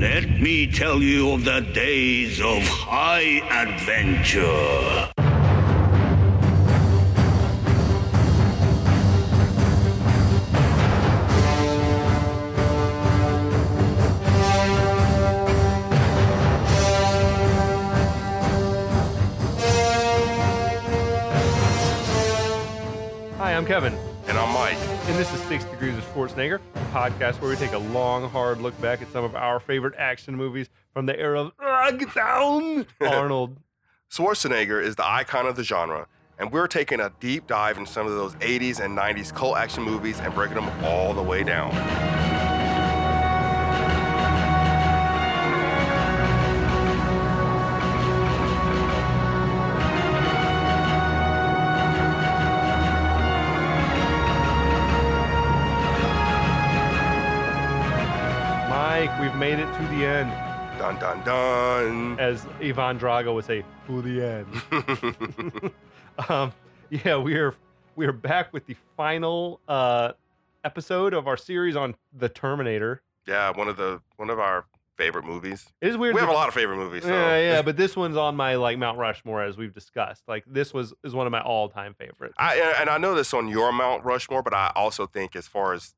Let me tell you of the days of high adventure. Hi, I'm Kevin, this is Six Degrees of Schwarzenegger, a podcast where we take a long, hard look back at some of our favorite action movies from the era of "Ah, get down Arnold. Schwarzenegger is the icon of the genre, and we're taking a deep dive in some of those 80s and 90s cult action movies and breaking them all the way down. The end. Dun dun dun. As Ivan Drago would say, to the end. um, yeah, we are we are back with the final uh, episode of our series on the Terminator. yeah, one of the one of our favorite movies. It is weird. We have a lot of favorite movies. So. Yeah, yeah, but this one's on my like Mount Rushmore as we've discussed. Like this was is one of my all time favorites. I and I know this on your Mount Rushmore, but I also think as far as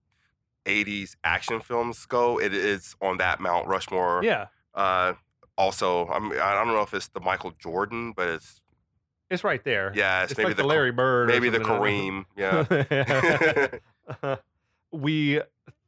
80s action films go, it is on that Mount Rushmore. yeah, Uh, also, I mean, I don't know if it's the Michael Jordan, but it's it's right there. yeah, it's, it's maybe like the Larry Bird, maybe the something, I don't know. Kareem. Yeah. we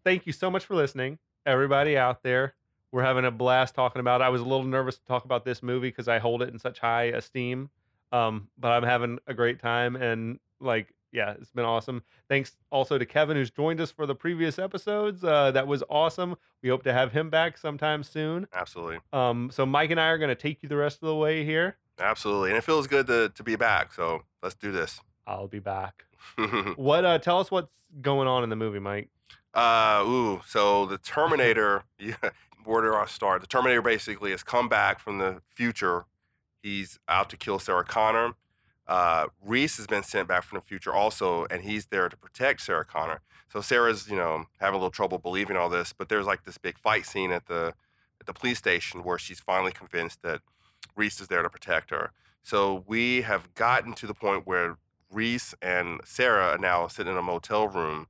thank you so much for listening, everybody out there. We're having a blast talking about it. I was a little nervous to talk about this movie because I hold it in such high esteem. Um, but I'm having a great time and like, yeah, it's been awesome. Thanks also to Kevin who's joined us for the previous episodes. Uh, that was awesome. We hope to have him back sometime soon. Absolutely. Um, so Mike and I are going to take you the rest of the way here. Absolutely. And it feels good to, to be back. So let's do this. I'll be back. uh, What? Uh, tell us what's going on in the movie, Mike. ooh. So the Terminator, yeah, where do I start? The Terminator basically has come back from the future. He's out to kill Sarah Connor. Uh, Reese has been sent back from the future also, and he's there to protect Sarah Connor. So Sarah's, you know, having a little trouble believing all this, but there's like this big fight scene at the at the police station where she's finally convinced that Reese is there to protect her. So we have gotten to the point where Reese and Sarah are now sitting in a motel room,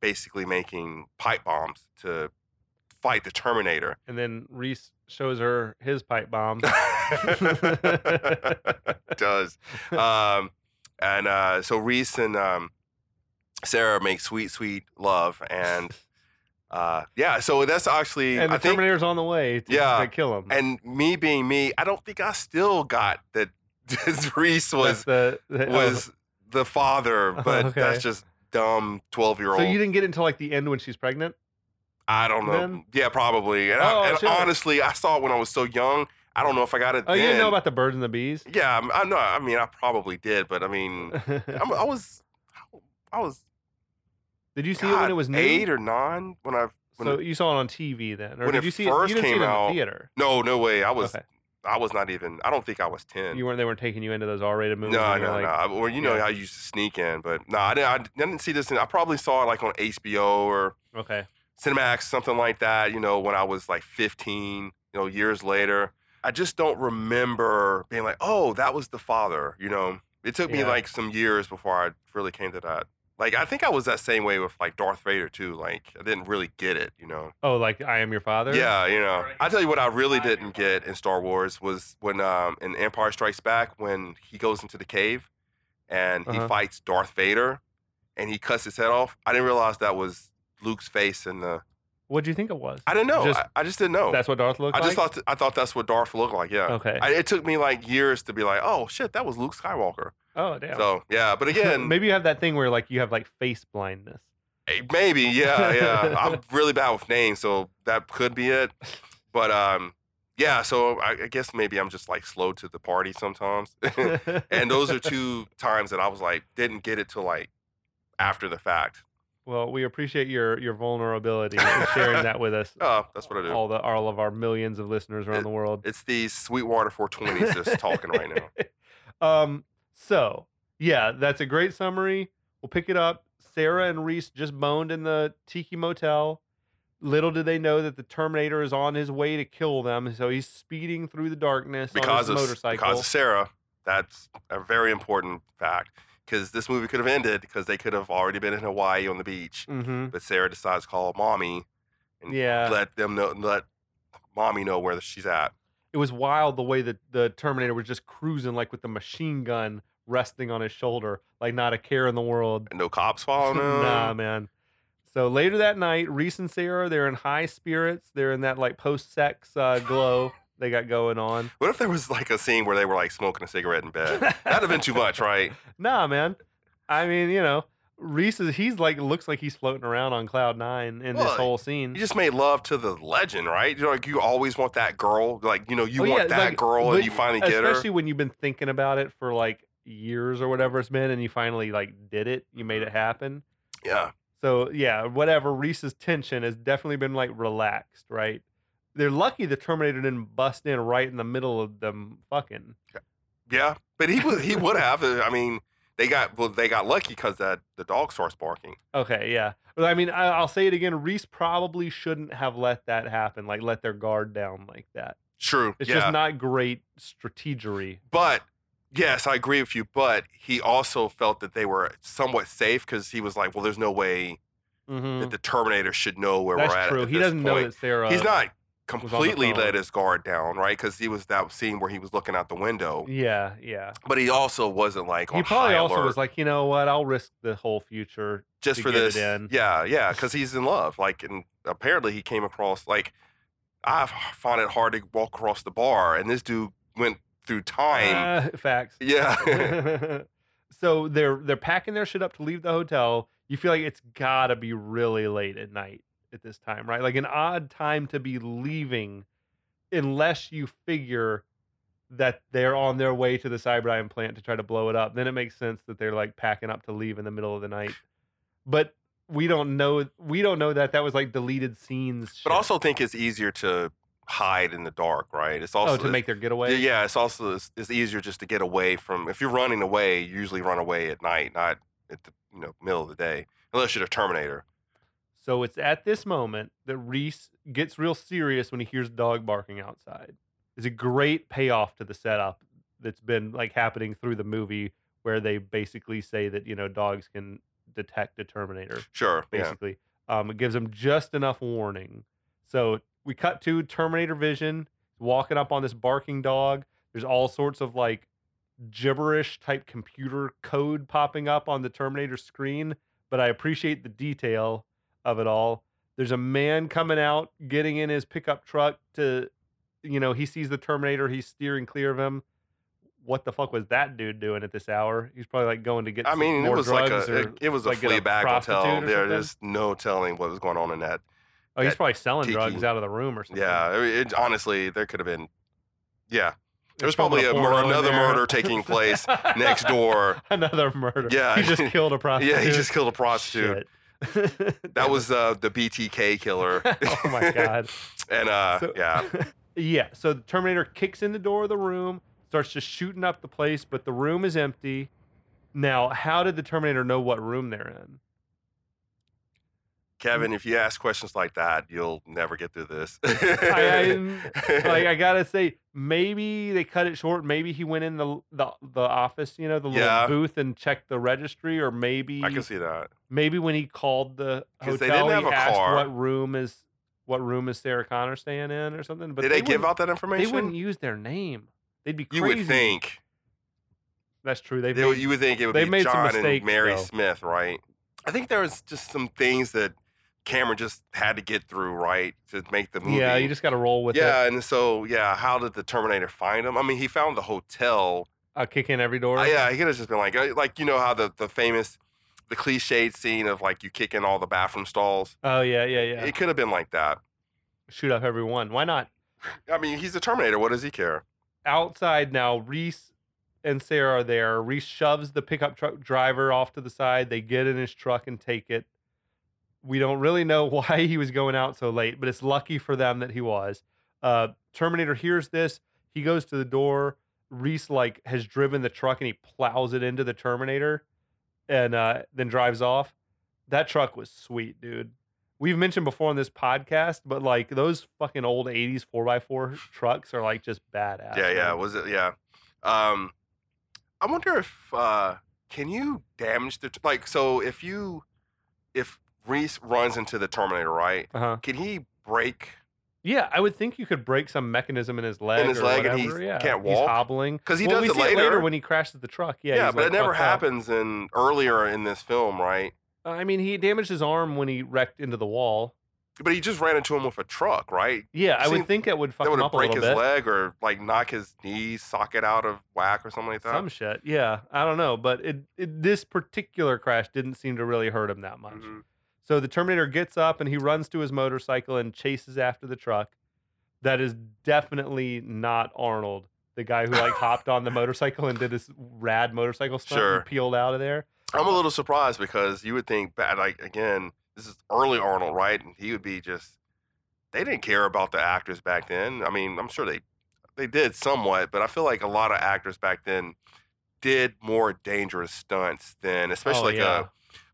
basically making pipe bombs to fight the Terminator. And then Reese shows her his pipe bomb. does. Um, and uh, so Reese and um, Sarah make sweet, sweet love, and uh, yeah. So that's actually and the I think, Terminator's on the way to, Yeah, to kill him. and me being me, I don't think I still got that Reese was the, the- oh. was the father, but Okay. that's just dumb twelve year Oh, old. so you didn't get until like the end when she's pregnant. I don't know. then? Yeah, probably. And, Oh, I, and shit. honestly, I saw it when I was so young. I don't know if I got it. Oh, you didn't know about the birds and the bees. Yeah, I'm- I know. I mean, I probably did, but I mean, I'm, I was, I was did you see it when it was new? eight or nine when I. When so it- you saw it on TV then, or when did it you see first it? You didn't see came it in out, the theater. no, no way. I was, Okay. I was not even. I don't think I was ten. You weren't. They weren't taking you into those R-rated movies. no, no, like, no. Or you know, yeah. I used to sneak in, but no, I didn't. I didn't see this. In, I probably saw it like on HBO or Okay. Cinemax, something like that. You know, when I was like 15. You know, years later. I just don't remember being like, oh, that was the father. You know, it took me like some years before I really came to that. Like, I think I was that same way with like Darth Vader too. Like, I didn't really get it. You know. Oh, like I am your father. Yeah, you know. I tell you what, I really didn't get in Star Wars was when um in Empire Strikes Back when he goes into the cave and he Uh-huh. fights Darth Vader and he cuts his head off. I didn't realize that was Luke's face in the. What do you think it was? I didn't know. Just- I, I just didn't know. That's what Darth looked I just like. thought I thought that's what Darth looked like. Yeah. Okay. I, it took me like years to be like, oh shit, that was Luke Skywalker. oh damn. So yeah, but again, maybe you have that thing where like you have like face blindness. Eh, Maybe, yeah, yeah. I'm really bad with names, so that could be it. But um, yeah. So I, I guess maybe I'm just like slow to the party sometimes, and those are two times that I was like didn't get it till like after the fact. Well, we appreciate your your vulnerability and sharing that with us. Oh, that's what I do. all the all of our millions of listeners around the world. It's these Sweetwater 420s just talking right now. Um. So yeah, that's a great summary. We'll pick it up. Sarah and Reese just boned in the Tiki Motel. Little did they know that the Terminator is on his way to kill them, so he's speeding through the darkness because on of motorcycle. because of Sarah. That's a very important fact because this movie could have ended because they could have already been in Hawaii on the beach, hmm but Sarah decides to call mommy and Yeah. let them know, let mommy know where she's at. It was wild the way that the Terminator was just cruising, like with the machine gun resting on his shoulder, like not a care in the world. And no cops following him. nah, man. So later that night, Reese and Sarah, they're in high spirits. They're in that like post-sex uh, glow they got going on. What if there was like a scene where they were like smoking a cigarette in bed? That'd have been too much, right? Nah, man. I mean, you know, Reese is he's like looks like he's floating around on cloud nine in Well, this whole scene. You just made love to the legend, right? You know, like you always want that girl, like you know, you Oh, yeah, want that like, girl, but and you finally get her. Especially when you've been thinking about it for like years or whatever it's been, and you finally like did it. You made it happen. Yeah, So yeah, whatever. Reese's tension has definitely been like relaxed, right? They're lucky the Terminator didn't bust in right in the middle of them fucking. yeah, but he would he would have. uh, I mean, they got well, they got lucky because that the dog starts barking. Okay, yeah. But I mean, I, I'll say it again. Reese probably shouldn't have let that happen. Like, let their guard down like that. True, It's yeah, just not great strategery. but yes, I agree with you. But he also felt that they were somewhat safe because he was like, well, there's no way Mhm. that the Terminator should know where That's we're at. true. at He doesn't know point. that Sarah. He's not the completely let his guard down, right? Because he was that scene where he was looking out the window, Yeah, yeah. but he also wasn't like on He probably also alert was like, you know what? I'll risk the whole future. just for this. Yeah, yeah, because he's in love. Like, and apparently he came across like I find it hard to walk across the bar, and this dude went through time. Uh, facts. yeah, so they're they're packing their shit up to leave the hotel. You feel like it's gotta be really late at night at this time, right? Like an odd time to be leaving, unless you figure that they're on their way to the Cyberdyne plant to try to blow it up. Then it makes sense that they're like packing up to leave in the middle of the night. But we don't know. We don't know that that was like deleted scenes. but also think it's easier to hide in the dark, right? It's oh, also oh, to make their getaway. Yeah, it's also it's, it's easier just to get away from. If you're running away, you usually run away at night, not at the you know middle of the day, unless you're a Terminator. So it's at this moment that Reese gets real serious when he hears dog barking outside. It's a great payoff to the setup that's been like happening through the movie where they basically say that, you know, dogs can detect a Terminator, Sure, yeah, basically. Um, it gives them just enough warning. So we cut to Terminator Vision walking up on this barking dog. There's all sorts of like gibberish type computer code popping up on the Terminator screen, but I appreciate the detail of it all. There's a man coming out, getting in his pickup truck to, you know, he sees the Terminator, he's steering clear of him. What the fuck was that dude doing at this hour? He's probably like going to get. I mean, it was like a it, it was a like, get a Fleabag hotel. prostitute or There, something? there's no telling what was going on in that. oh, he's probably selling tiki. drugs out of the room or something. Yeah, it, honestly, there could have been. Yeah, there's filming probably a, another murder taking place next door. Another murder. Yeah. he just killed a prostitute. Yeah, he just killed a prostitute. Shit. That was uh, the BTK killer. oh my god. and uh, So- yeah, yeah. So the Terminator kicks in the door of the room, starts just shooting up the place, but the room is empty. Now, how did the Terminator know what room they're in? Kevin, mm. if you ask questions like that, you'll never get through this. I, I mm, like I gotta say, maybe they cut it short. Maybe he went in the the, the office, you know, the little booth and checked the registry, or maybe I can see that. maybe when he called the hotel, they didn't have he a asked car. what room is what room is Sarah Connor staying in or something. But Did they, give wouldn't- out that information? They wouldn't use their name. They'd be you would think. that's true. They've They, made, you would think it would be John and Mary though. Smith, right? I think there was just some things that Cameron just had to get through, right, to make the movie. yeah, you just got to roll with yeah, it. Yeah, and so yeah, how did the Terminator find him? I mean, he found the hotel. Uh, kick in every door. Uh, yeah, he could have just been like, uh, like you know how the the famous, the cliched scene of like you kick in all the bathroom stalls. Oh yeah, yeah, yeah. It could have been like that. Shoot up everyone. Why not? I mean, he's the Terminator. What does he care? Outside now, Reese and Sarah are there. Reese shoves the pickup truck driver off to the side. They get in his truck and take it. We don't really know why he was going out so late, but it's lucky for them that he was. Uh, Terminator hears this. He goes to the door. Reese like has driven the truck and he plows it into the Terminator, and uh, then drives off. That truck was sweet, dude. we've mentioned before on this podcast, but like those fucking old '80s four x four trucks are like just badass. Yeah, yeah. Was it? Yeah. Um, I wonder if uh, can you damage the like so if you if Reese runs into the Terminator, right? Uh-huh. Can he break? Yeah, I would think you could break some mechanism in his leg. In his or leg and he yeah. can't walk. He's hobbling because he well, does it see later. when he crashes the truck. Yeah, Yeah, but like, it never happens in earlier in this film, right? I mean, he damaged his arm when he wrecked into the wall. But he just ran into him with a truck, right? Yeah, I would think that would fuck that would him have up a break little his bit. leg or like knock his knee socket out of whack or something like that. Some shit. Yeah, I don't know, but it, it this particular crash didn't seem to really hurt him that much. Mhm. So the Terminator gets up and he runs to his motorcycle and chases after the truck. That is definitely not Arnold, the guy who like hopped on the motorcycle and did this rad motorcycle stunt Sure. and peeled out of there. I'm a little surprised because you would think bad like again, this is early Arnold, right? And he would be just they didn't care about the actors back then. I mean, I'm sure they they did somewhat, but I feel like a lot of actors back then did more dangerous stunts than oh, especially Oh, like yeah. a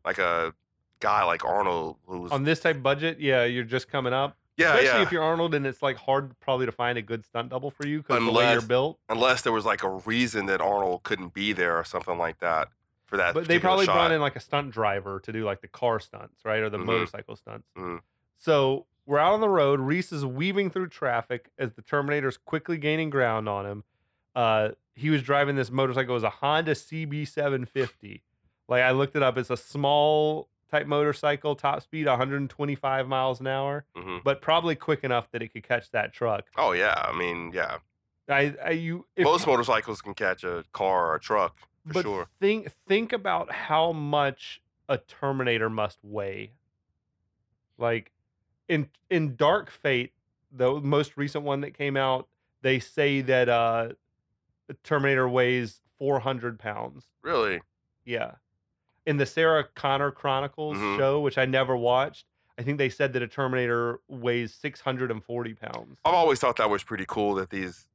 like a guy like Arnold who's On this type budget, yeah, you're just coming up. yeah, Especially yeah. if you're Arnold and it's like hard probably to find a good stunt double for you because the way you're built. Unless there was like a reason that Arnold couldn't be there or something like that for that. But they probably shot. brought in like a stunt driver to do like the car stunts, right? Or the Mhm. motorcycle stunts. Mhm. So we're out on the road. Reese is weaving through traffic as the Terminator's quickly gaining ground on him. Uh, he was driving this motorcycle. It was a Honda CB750. Like I looked it up. It's a small type motorcycle, top speed 125 miles an hour, Mhm. but probably quick enough that it could catch that truck. Oh yeah, I mean yeah. I, I you if Most motorcycles can catch a car or a truck for but sure. think think about how much a Terminator must weigh. Like in in Dark Fate, the most recent one that came out, they say that uh the Terminator weighs four hundred pounds. Really? Yeah. In the Sarah Connor Chronicles Mhm. show, which I never watched, I think they said that a Terminator weighs six hundred and forty pounds. I've always thought that was pretty cool that these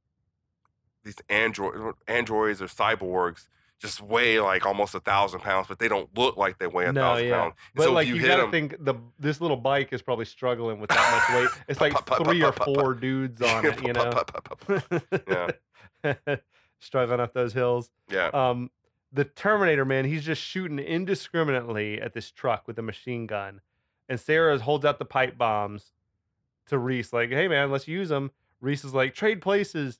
these android androids or cyborgs just weigh like almost a thousand pounds, but they don't look like they weigh a No, thousand yeah. pounds. And But so like you, you, gotta them, think the this little bike is probably struggling with that much weight. It's like three or four dudes on it, you know, Yeah. struggling up those hills. yeah, Um, the Terminator man, he's just shooting indiscriminately at this truck with a machine gun, and Sarah holds out the pipe bombs to Reese, like, "Hey man, let's use them." Reese is like, "Trade places,"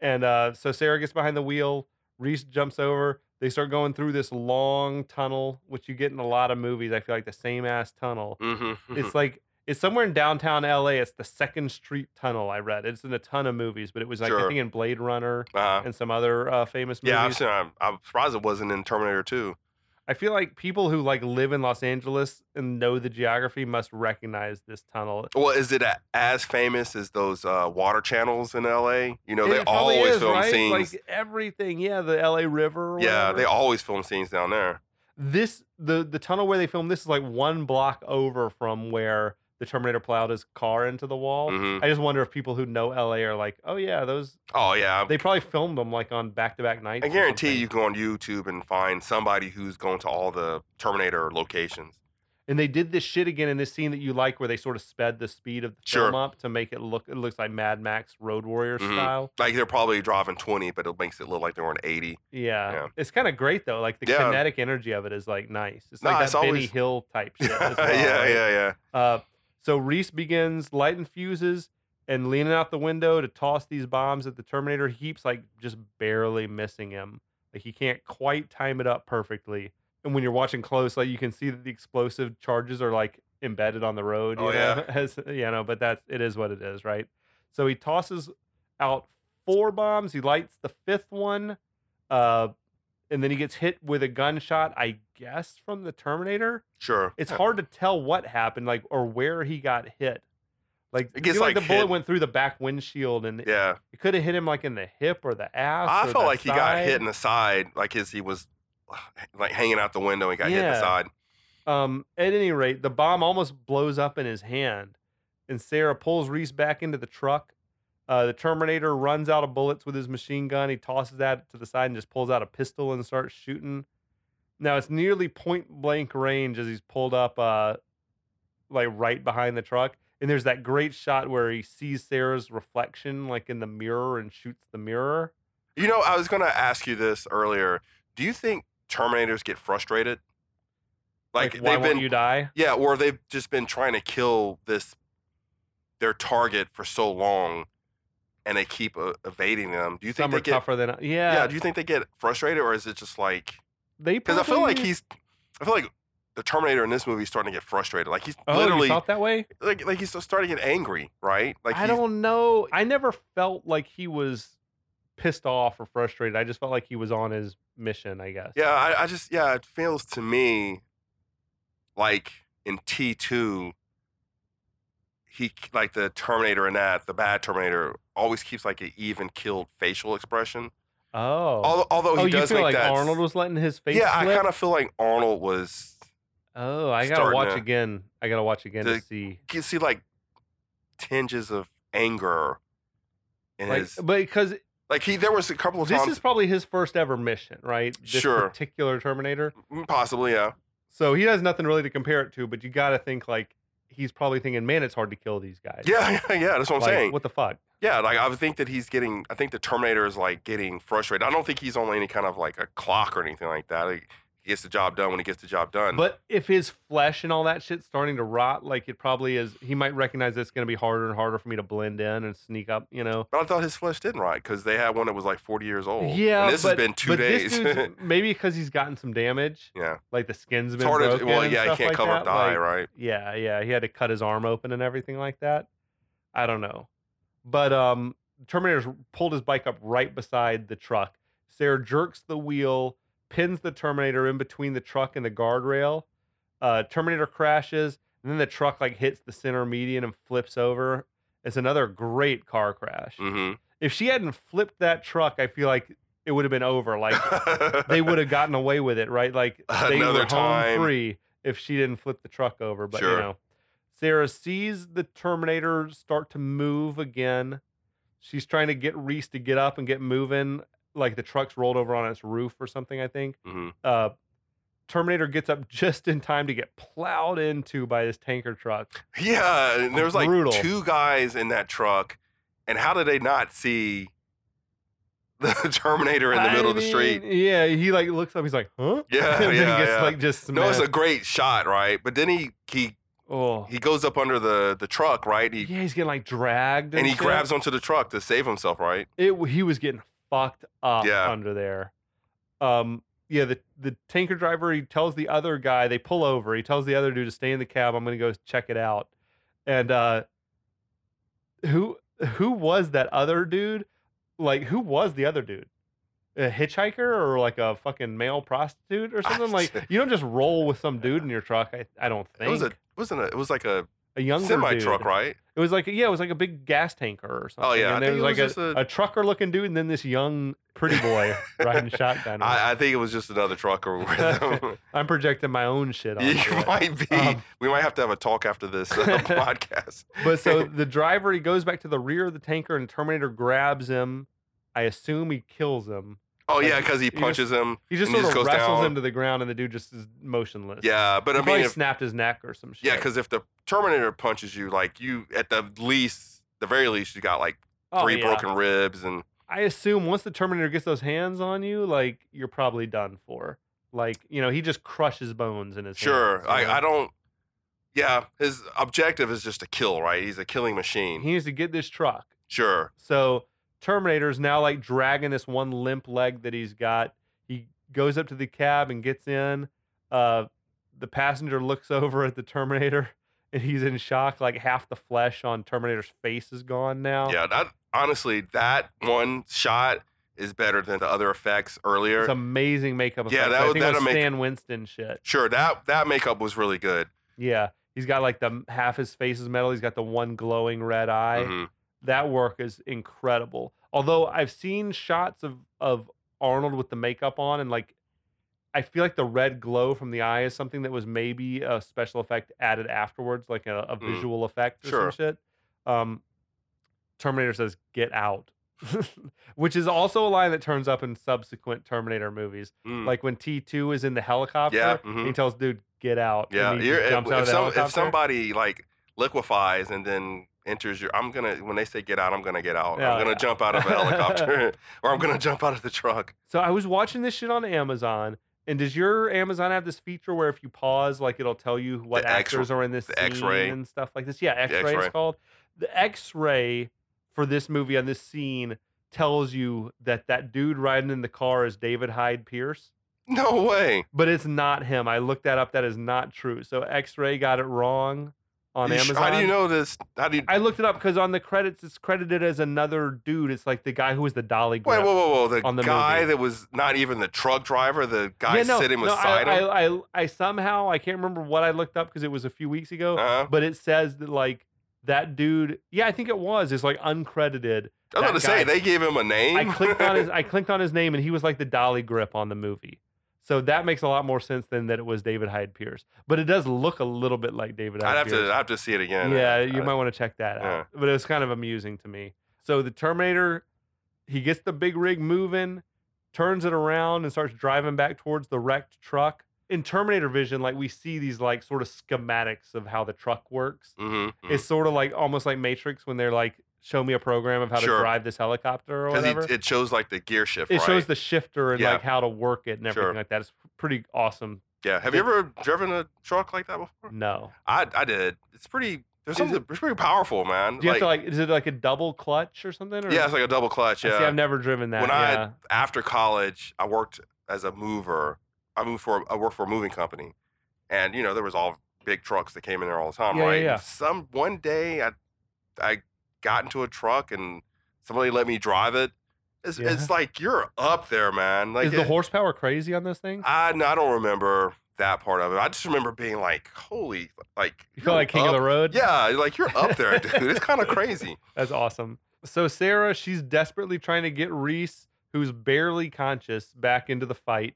and uh, so Sarah gets behind the wheel. Reese jumps over. They start going through this long tunnel, which you get in a lot of movies. I feel like the same ass tunnel. mm-hmm. It's like it's somewhere in downtown LA. It's the Second Street Tunnel. I read it's in a ton of movies, but it was like I think in Blade Runner uh, and some other uh, famous movies. yeah. I've seen. I'm, I'm surprised it wasn't in Terminator 2. I feel like people who like live in Los Angeles and know the geography must recognize this tunnel. Well, is it a, as famous as those uh, water channels in LA? You know, they It probably always is, film right? scenes. like everything. Yeah, the LA River. or yeah, whatever. they always film scenes down there. this the the tunnel where they film this is like one block over from where the Terminator plowed his car into the wall. Mhm. I just wonder if people who know LA are like, oh yeah, those Oh yeah, they probably filmed them like on back to back nights. I guarantee you can go on YouTube and find somebody who's going to all the Terminator locations. And they did this shit again in this scene that you like, where they sort of sped the speed of the Sure. film up to make it look. It looks like Mad Max Road Warrior Mhm. style. Like they're probably driving 20, but it makes it look like they're on 80. Yeah, Yeah. it's kind of great though. Like the Yeah. kinetic energy of it is like nice. It's like it's that Benny always- Hill type shit. Well, yeah, right? yeah, yeah. Uh, so Reese begins lighting fuses and leaning out the window to toss these bombs at the Terminator. He keeps like just barely missing him. Like he can't quite time it up perfectly. And when you're watching close, like you can see that the explosive charges are like embedded on the road. You Oh, know? yeah. As you know, but that's it is what it is, right? So he tosses out four bombs. He lights the fifth one. Uh and then he gets hit with a gunshot, I guess, from the Terminator Sure. it's Yeah. hard to tell what happened, like or where he got hit. Like It it gets, like, like, the bullet went through the back windshield, and yeah, it, Yeah. could have hit him like in the hip or the ass. I felt like he got hit in the side, like as he was like hanging out the window. He got hit in the side. Um, at any rate, the bomb almost blows up in his hand, and Sarah pulls Reese back into the truck. Uh, the Terminator runs out of bullets with his machine gun. He tosses that to the side and just pulls out a pistol and starts shooting. Now it's nearly point blank range as he's pulled up uh, like right behind the truck. And there's that great shot where he sees Sarah's reflection like in the mirror and shoots the mirror. You know, I was going to ask you this earlier. Do you think Terminators get frustrated? Like, why they've won't been, you die? yeah, or they've just been trying to kill this their target for so long, and they keep uh, evading them. Do you think Some they are get? tougher than Yeah. yeah. Do you think they get frustrated, or is it just like? they Because I feel like he's, I feel like the Terminator in this movie is starting to get frustrated. Like he's oh, literally felt that way. like like he's starting to get angry, right? Like I don't know. I never felt like he was pissed off or frustrated. I just felt like he was on his mission. I guess. Yeah, I, I just yeah, it feels to me like in T two, he like the Terminator in that the bad Terminator always keeps like an even killed facial expression. Oh. Although, although he oh, you does feel make like that. Arnold was letting his face. yeah, I kind of feel like Arnold was. Oh, I gotta watch to- again. I gotta watch again to the- see. You see like tinges of anger in Like, his but because like he there was a couple of this times is probably his first ever mission, right? This Sure. particular Terminator. Mm, possibly yeah So he has nothing really to compare it to, but you got to think like he's probably thinking, man, it's hard to kill these guys. yeah yeah yeah that's what I'm Like, saying What the fuck? Yeah, like I think that he's getting. I think the Terminator is like getting frustrated. I don't think he's on any kind of like a clock or anything like that. Like, he gets the job done when he gets the job done. But if his flesh and all that shit's starting to rot, like it probably is, he might recognize it's going to be harder and harder for me to blend in and sneak up, you know? But I thought his flesh didn't rot because they had one that was like 40 years old. Yeah, and this but, has been two but days. Maybe because he's gotten some damage, yeah, like the skin's it's been hard to. broken. Well, yeah, he can't like cover that. up dye, like, right? Yeah, yeah, he had to cut his arm open and everything like that. I don't know, but um, Terminator's pulled his bike up right beside the truck. Sarah jerks the wheel, pins the Terminator in between the truck and the guardrail. Uh, Terminator crashes, and then the truck like hits the center median and flips over. It's another great car crash. Mm-hmm. If she hadn't flipped that truck, I feel like it would have been over. Like they would have gotten away with it, right? Like they Another were home time. free if she didn't flip the truck over. But you know, Sarah sees the Terminator start to move again. She's trying to get Reese to get up and get moving. Like the truck's rolled over on its roof or something. I think. hmm Uh, Terminator gets up just in time to get plowed into by this tanker truck. Yeah, and there was like Brutal. two guys in that truck, and how did they not see the Terminator in the middle I of the street? Yeah, he like looks up. He's like, "Huh?" Yeah, and then yeah, gets yeah. like just No, it's a great shot, right? But then he he oh he goes up under the the truck, right? He yeah, he's getting like dragged, and, and he shit. grabs onto the truck to save himself, right? it he was getting fucked up Yeah. under there. Um, yeah, the the tanker driver he tells the other guy they pull over. He tells the other dude to stay in the cab. I'm gonna go check it out. And uh, who who was that other dude? Like who was the other dude? A hitchhiker or like a fucking male prostitute or something? like you don't just roll with some dude in your truck. I, I don't think It was a wasn't a, it was like a a younger semi truck, right? It was like yeah, it was like a big gas tanker or something. Oh, yeah, and there was it like was a, a- a trucker looking dude, and then this young pretty boy riding shotgun. I, I think it was just another trucker. I'm projecting my own shit on you it. might be. Um, we might have to have a talk after this uh, podcast. But so the driver he goes back to the rear of the tanker, and Terminator grabs him. I assume he kills him. Oh like, yeah, because he he just- punches him. He just And he sort just of wrestles down. him to the ground, and the dude just is motionless. Yeah, but he I mean, if, snapped his neck or some shit. yeah, because if the Terminator punches you, like you at the least, the very least, you got like Oh, three yeah. broken ribs and I assume once the Terminator gets those hands on you, like you're probably done for. Like you know, he just crushes bones in his. sure. hands, you know? I I don't. Yeah, his objective is just to kill, right? He's a killing machine. He needs to get this truck. Sure. So Terminator's now like dragging this one limp leg that he's got. He goes up to the cab and gets in. Uh, the passenger looks over at the Terminator and he's in shock. Like half the flesh on Terminator's face is gone now. Yeah, that honestly, that one shot is better than the other effects earlier. It's amazing makeup. Yeah, effects. that I think it was make- Stan Winston shit. sure, that that makeup was really good. Yeah, he's got like the half his face is metal. He's got the one glowing red eye. Mhm. That work is incredible. Although I've seen shots of of Arnold with the makeup on, and like I feel like the red glow from the eye is something that was maybe a special effect added afterwards, like a, a Mm. visual effect or Sure. some shit. Um, Terminator says, "Get out," which is also a line that turns up in subsequent Terminator movies. Mm. Like when T two is in the helicopter, Yeah, and he tells dude, "Get out!" Yeah, he you're, just if, out if, some, if somebody like liquefies and then enters your, I'm gonna when they say get out, I'm gonna get out. Yeah, I'm gonna yeah. jump out of a helicopter, or I'm gonna jump out of the truck. So I was watching this shit on Amazon. And does your Amazon have this feature where if you pause, like it'll tell you what The actors are in this scene X-ray. and stuff like this? Yeah, X-ray, X-ray. is called. The X-ray for this movie on this scene tells you that that dude riding in the car is David Hyde Pierce, No way. but it's not him. I looked that up. That is not true. So X-ray got it wrong on You sh- Amazon. How do you know this? How do you? I looked it up because on the credits it's credited as another dude. It's like the guy who was the dolly. Wait, grip. whoa, whoa, whoa! The, on the guy movie. that was not even the truck driver, the guy yeah, no, sitting no, beside I, him. I, I, I somehow I can't remember what I looked up because it was a few weeks ago, uh-huh. but it says that like that dude. Yeah, I think it was. It's like uncredited. I was about that to say they gave him a name. I clicked on his I clicked on his name and he was like the dolly grip on the movie. So that makes a lot more sense than that it was David Hyde Pierce. But it does look a little bit like David Hyde I'd have Pierce. to, I have to see it again. yeah, you might want to check that out. But it was kind of amusing to me. So the Terminator, he gets the big rig moving, turns it around, and starts driving back towards the wrecked truck. In Terminator Vision, like we see these like sort of schematics of how the truck works. Mhm, mhm. It's sort of like almost like Matrix when they're like, show me a program of how Sure. to drive this helicopter or whatever. it shows like the gear shift. it right? shows the shifter and Yeah. like how to work it and everything Sure. like that. It's pretty awesome. Yeah. Have you ever driven a truck like that before? No. I I did. It's pretty. There's something. It's pretty powerful, man. Do you have to like is it like a double clutch or something? Or? yeah, it's like a double clutch. I Yeah. See, I've never driven that. when yeah. I after college, I worked as a mover. I moved for I worked for a moving company, and you know there was all big trucks that came in there all the time, Yeah, yeah, right? yeah. Some one day I I got into a truck and somebody let me drive it. It's, Yeah. it's like you're up there, man. Like is the it- horsepower crazy on this thing? I no, I don't remember that part of it. I just remember being like, holy, like You feel like king of the road? Yeah, like you're up there, dude. It's kind of crazy. That's awesome. So Sarah, she's desperately trying to get Reese, who's barely conscious, back into the fight.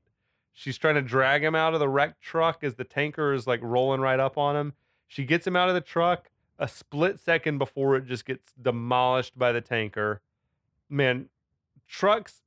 She's trying to drag him out of the wrecked truck as the tanker is like rolling right up on him. She gets him out of the truck a split second before it just gets demolished by the tanker. Man, trucks,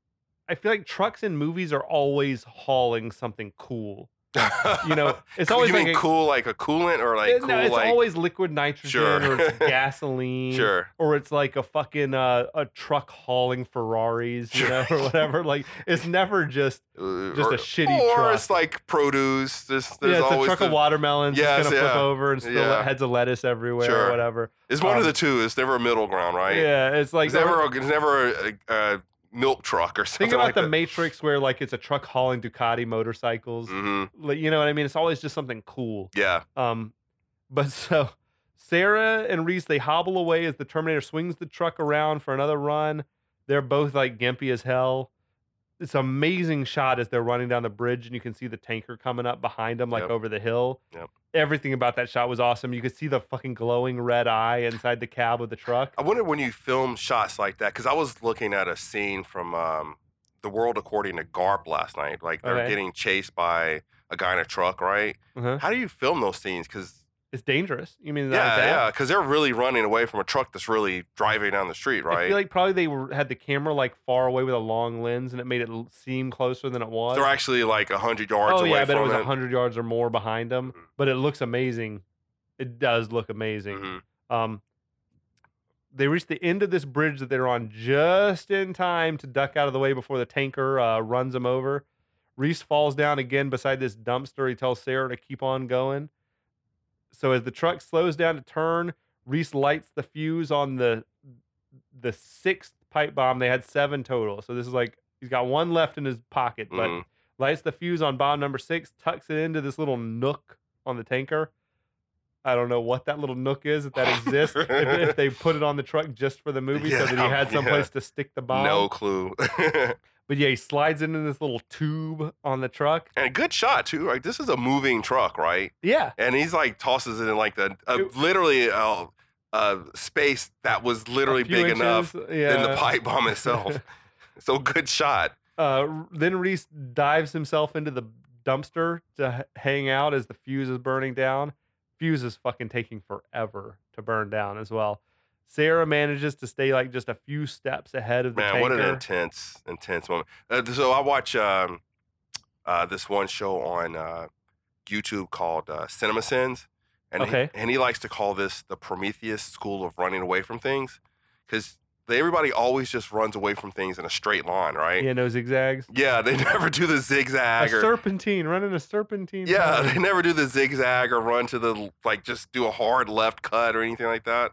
I feel like trucks in movies are always hauling something cool. You know, it's always you like mean a- cool, like a coolant, or like Eh, cool, no, it's like always liquid nitrogen Sure. or it's gasoline sure. or it's like a fucking uh, a truck hauling Ferraris, you know, or whatever. Like it's never just Uh, Just a or, shitty or truck. it's like produce. There's, there's yeah, it's a truck the, of watermelons Yes, that's gonna flip over and spill Yeah. heads of lettuce everywhere Sure. or whatever. It's one um, of the two. It's never a middle ground, right? Yeah, it's like It's never. A, it's never a, a milk truck or something think about like the that. Matrix where like it's a truck hauling Ducati motorcycles. hmm Like, you know what I mean? It's always just something cool. Yeah. Um, but so Sarah and Reese they hobble away as the Terminator swings the truck around for another run. They're both like gimpy as hell. It's an amazing shot as they're running down the bridge, and you can see the tanker coming up behind them, like Yep. over the hill. Yep. Everything about that shot was awesome. You could see the fucking glowing red eye inside the cab of the truck. I wonder when you film shots like that because I was looking at a scene from um, The World According to Garp last night. Like they're Okay. getting chased by a guy in a truck, right? Uh-huh. How do you film those scenes? Because It's dangerous. You mean yeah, yeah, because they're really running away from a truck that's really driving down the street, right? I feel like probably they were, had the camera like far away with a long lens, and it made it seem closer than it was. they're actually like hundred yards oh away yeah, I bet it was hundred yards or more behind them. Mhm. But it looks amazing. It does look amazing. Mhm. Um, they reach the end of this bridge that they're on just in time to duck out of the way before the tanker uh, runs them over. Reese falls down again beside this dumpster. He tells Sarah to keep on going. So as the truck slows down to turn, Reese lights the fuse on the the sixth pipe bomb. They had seven total. So this is like he's got one left in his pocket, but Mhm. lights the fuse on bomb number six, tucks it into this little nook on the tanker. I don't know what that little nook is if that exists. if, if they put it on the truck just for the movie so that he Yeah, had yeah. someplace to stick the bomb. no clue. But yeah, he slides into this little tube on the truck. and a good shot too. Like this is a moving truck, right? Yeah. And he's like tosses it in like the uh, literally a, a space that was literally big inches, enough yeah. than the pipe bomb itself. so good shot. Uh, then Reese dives himself into the dumpster to h- hang out as the fuse is burning down. Fuse is fucking taking forever to burn down as well. Sarah manages to stay like just a few steps ahead of the Man, tanker. what an intense, intense moment. Uh, so I watch um, uh, this one show on uh, YouTube called uh, Cinema Sins, and Okay. he, and he likes to call this the Prometheus school of running away from things, because everybody always just runs away from things in a straight line, right? Yeah, no zigzags. Yeah, they never do the A zigzag or serpentine, running a serpentine. yeah, path. they never do the zigzag or run to the like just do a hard left cut or anything like that.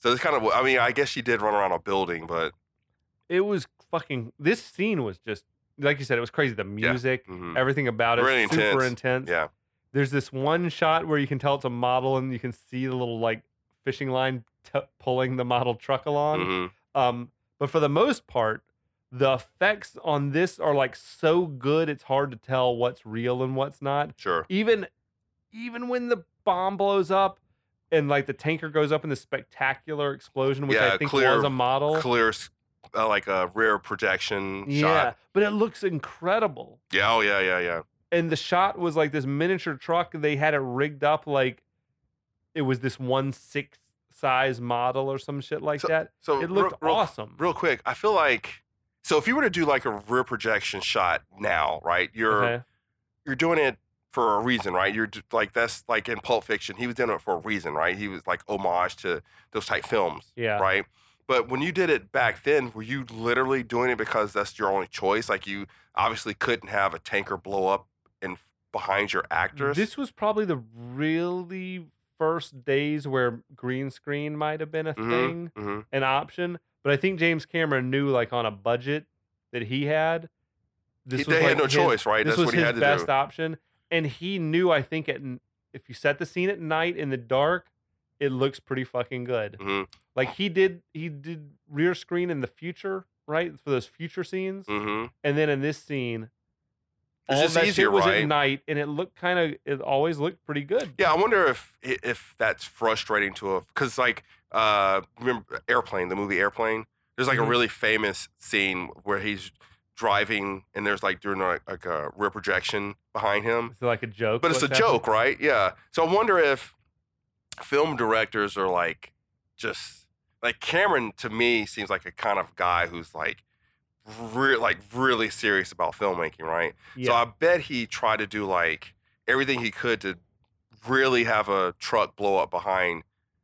So it's kind of I mean I guess she did run around a building, but it was fucking. This scene was just like you said. It was crazy. The music, mhm. everything about it, Really super intense. intense. yeah, There's this one shot where you can tell it's a model, and you can see the little like fishing line t- pulling the model truck along. mhm. Um, but for the most part, the effects on this are like so good, it's hard to tell what's real and what's not. sure. Even, even when the bomb blows up and like the tanker goes up in this spectacular explosion, which Yeah, I think clear- was a model. Clear, uh, like a rear projection shot. yeah, shot. but it looks incredible. Yeah, oh yeah, yeah, yeah. And the shot was like this miniature truck. They had it rigged up like it was this one sixth size model or some shit like that. So It looked real, awesome. Real quick, I feel like so if you were to do like a rear projection shot now, right? You're Okay. you're doing it for a reason, right? You're like that's like in Pulp Fiction, he was doing it for a reason, right? He was like homage to those type films, Yeah. right? But when you did it back then, were you literally doing it because that's your only choice? Like you obviously couldn't have a tanker blow up in behind your actors. This was probably the really first days where green screen might have been a Mhm, thing, mhm. an option. But I think James Cameron knew, like on a budget that he had, this He- was they had like no his- choice, right? This That's was what he his had to best do. option, and he knew. I think at if you set the scene at night in the dark, it looks pretty fucking good. Mhm, Like he did, he did rear screen in the future, right, for those future scenes, mhm. and then in this scene. It's all just that easier, shit was right? at night, and it looked kind of. It always looked pretty good. Yeah, I wonder if if that's frustrating to a because like uh remember Airplane, the movie Airplane. There's like Mhm. a really famous scene where he's driving and there's like doing like, like a rear projection behind him, It's like a joke, but it's a joke, right? Yeah. So I wonder if film directors are like just like Cameron to me seems like a kind of guy who's like re- like really serious about filmmaking, right? Yeah, So I bet he tried to do like everything he could to really have a truck blow up behind,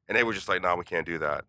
and they were just like, "No, we can't do that."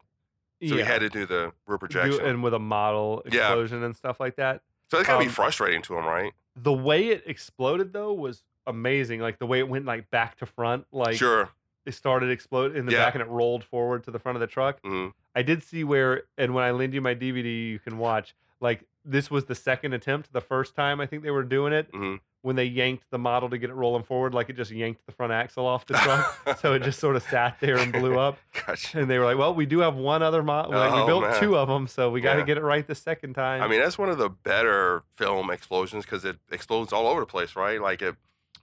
So he had to do the rear Do- projection. and with a model Yeah. explosion and stuff like that. so it's gotta be um, frustrating to him, right? The way it exploded though was amazing. Like the way it went like back to front, like sure. it started explode in the Yeah. back and it rolled forward to the front of the truck. hmm I did see where, and when I lend you my DVD, you can watch. Like this was the second attempt. The first time I think they were doing it hmm when they yanked the model to get it rolling forward, like it just yanked the front axle off the truck, so it just sort of sat there and blew up. Gotcha. And they were like, "Well, we do have one other model. Like, we Oh, built man. two of them, so we got to Yeah. get it right the second time." I mean, that's one of the better film explosions because it explodes all over the place, right? Like it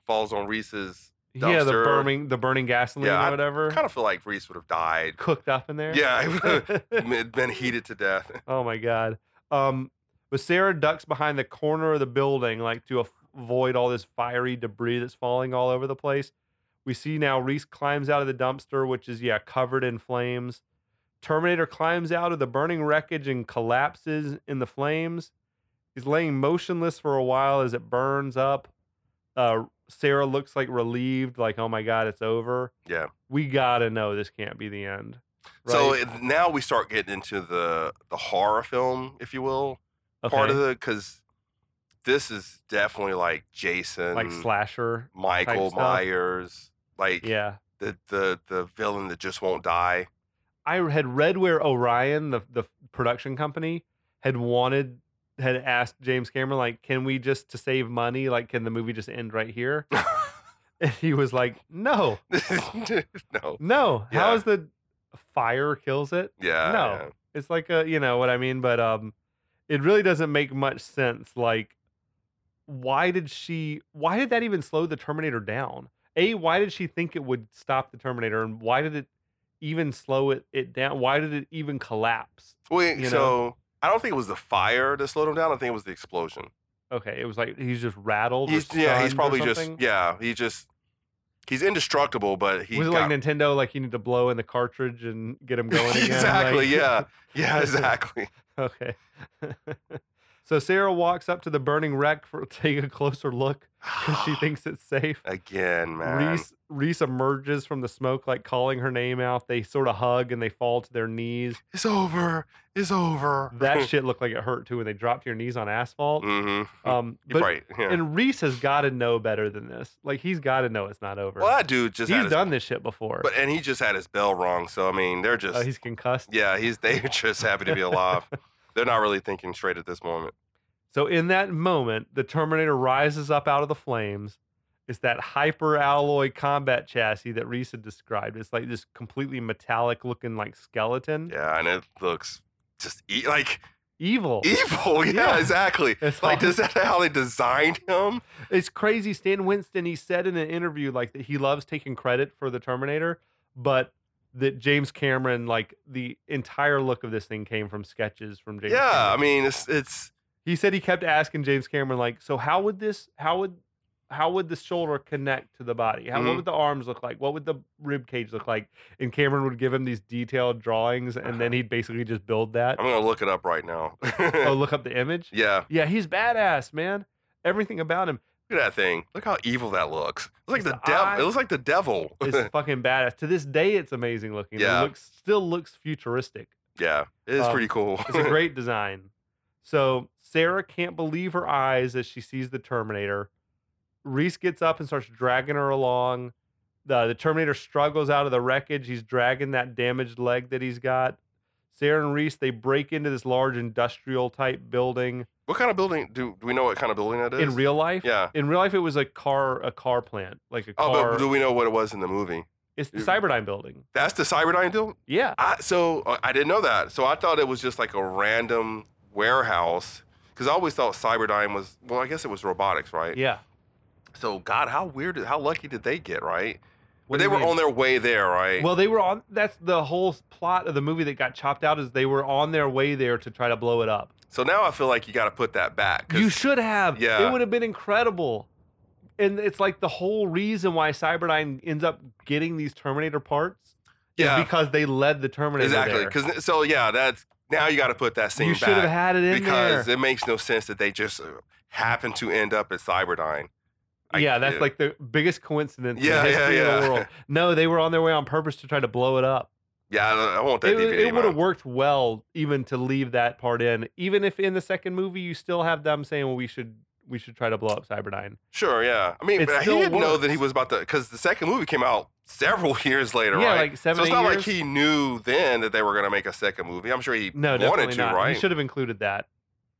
falls on Reese's. yeah, the burning, the burning gasoline Yeah, or whatever. I kind of feel like Reese would have died. cooked up in there. Yeah, it would have been- been heated to death. Oh my god. Um, but Sarah ducks behind the corner of the building, like to avoid all this fiery debris that's falling all over the place. We see now Reese climbs out of the dumpster, which is yeah covered in flames. Terminator climbs out of the burning wreckage and collapses in the flames. He's laying motionless for a while as it burns up. Uh, Sarah looks like relieved, like oh my god, it's over. Yeah. We gotta know this can't be the end. So right? it, now we start getting into the the horror film, if you will, part of the because this is definitely like Jason, like slasher. Michael. Myers, like Yeah. the the the villain that just won't die. I had read where Orion, the the production company, had wanted had asked James Cameron like, "Can we just to save money, like, can the movie just end right here?" And he was like, "No, no, no. How Yeah. is the fire kills it? yeah, No. yeah. It's like a, you know what I mean? But um, it really doesn't make much sense. Like, why did she? Why did that even slow the Terminator down? A, why did she think it would stop the Terminator, and why did it even slow it it down? Why did it even collapse? Wait, you know? so I don't think it was the fire that slowed him down. I think it was the explosion. Okay, it was like he's just rattled. He's yeah, he's probably just yeah, he just he's indestructible, but he was it got, like Nintendo? Like you need to blow in the cartridge and get him going again. exactly, like- yeah, yeah, exactly. Okay. So Sarah walks up to the burning wreck for take a closer look because she thinks it's safe. Again, man. Reese Reese emerges from the smoke, like calling her name out. They sort of hug and they fall to their knees. It's over. It's over. That shit looked like it hurt too when they dropped your knees on asphalt. mm-hmm. Um, but right. Yeah. and Reese has got to know better than this. Like he's got to know it's not over. well, that dude just he's his, done this shit before. but and he just had his bell rung. So I mean, they're just Oh, he's concussed. yeah. He's they're just happy to be alive. They're not really thinking straight at this moment. So in that moment, the Terminator rises up out of the flames. It's that hyper alloy combat chassis that Reese had described. It's like this completely metallic looking like skeleton. Yeah, and it looks just e- like Evil. evil. Yeah, Yeah. exactly. It's Like, all- is that how they designed him? It's crazy. Stan Winston, he said in an interview like that he loves taking credit for the Terminator, but that James Cameron, like the entire look of this thing came from sketches from James Yeah, I mean, it's it's he said he kept asking James Cameron, like, so how would this how would how would the shoulder connect to the body? How Mhm. what would the arms look like? What would the rib cage look like? And Cameron would give him these detailed drawings and then he'd basically just build that. I'm gonna look it up right now. oh, look up the image. yeah, Yeah, he's badass, man. Everything about him look at that thing. Look how evil that looks. It's like His the devil. It looks like the devil. it's fucking badass. To this day, it's amazing looking. Yeah. It looks still looks futuristic. yeah, it is Um, pretty cool. It's a great design. So Sarah can't believe her eyes as she sees the Terminator. Reese gets up and starts dragging her along. The, the Terminator struggles out of the wreckage. He's dragging that damaged leg that he's got. Sarah and Reese they break into this large industrial type building. What kind of building? Do, do we know what kind of building that is? In real life, Yeah. in real life, it was a car a car plant, like a Oh, car. but do we know what it was in the movie? it's the Cyberdyne building. That's the Cyberdyne building. Yeah, I, so uh, I didn't know that. So I thought it was just like a random warehouse because I always thought Cyberdyne was. Well, I guess it was robotics, right? yeah. So God, how weird? How lucky did they get, right? What But they were mean? on their way there, right? Well, they were on. That's the whole plot of the movie that got chopped out. Is they were on their way there to try to blow it up. so now I feel like you got to put that back. You should have. Yeah. It would have been incredible. And it's like the whole reason why Cyberdyne ends up getting these Terminator parts Yeah. is because they led the Terminator exactly. Because so yeah, that's now you got to put that scene you should have had it in there. because there. it makes no sense that they just uh, happen to end up at Cyberdyne. I- yeah, that's like the biggest coincidence Yeah, in the yeah, history of the world. No, they were on their way on purpose to try to blow it up. yeah. I, I want that It, DVD. would have worked well even to leave that part in, even if in the second movie you still have them saying, "Well, we should we should try to blow up Cyberdyne." Sure, yeah. I mean, but he didn't know that he was about to because the second movie came out several years later, Yeah, right? like seven, so it's not like he knew then that they were going to make a second movie. I'm sure he No, wanted to, not. right? He should have included that.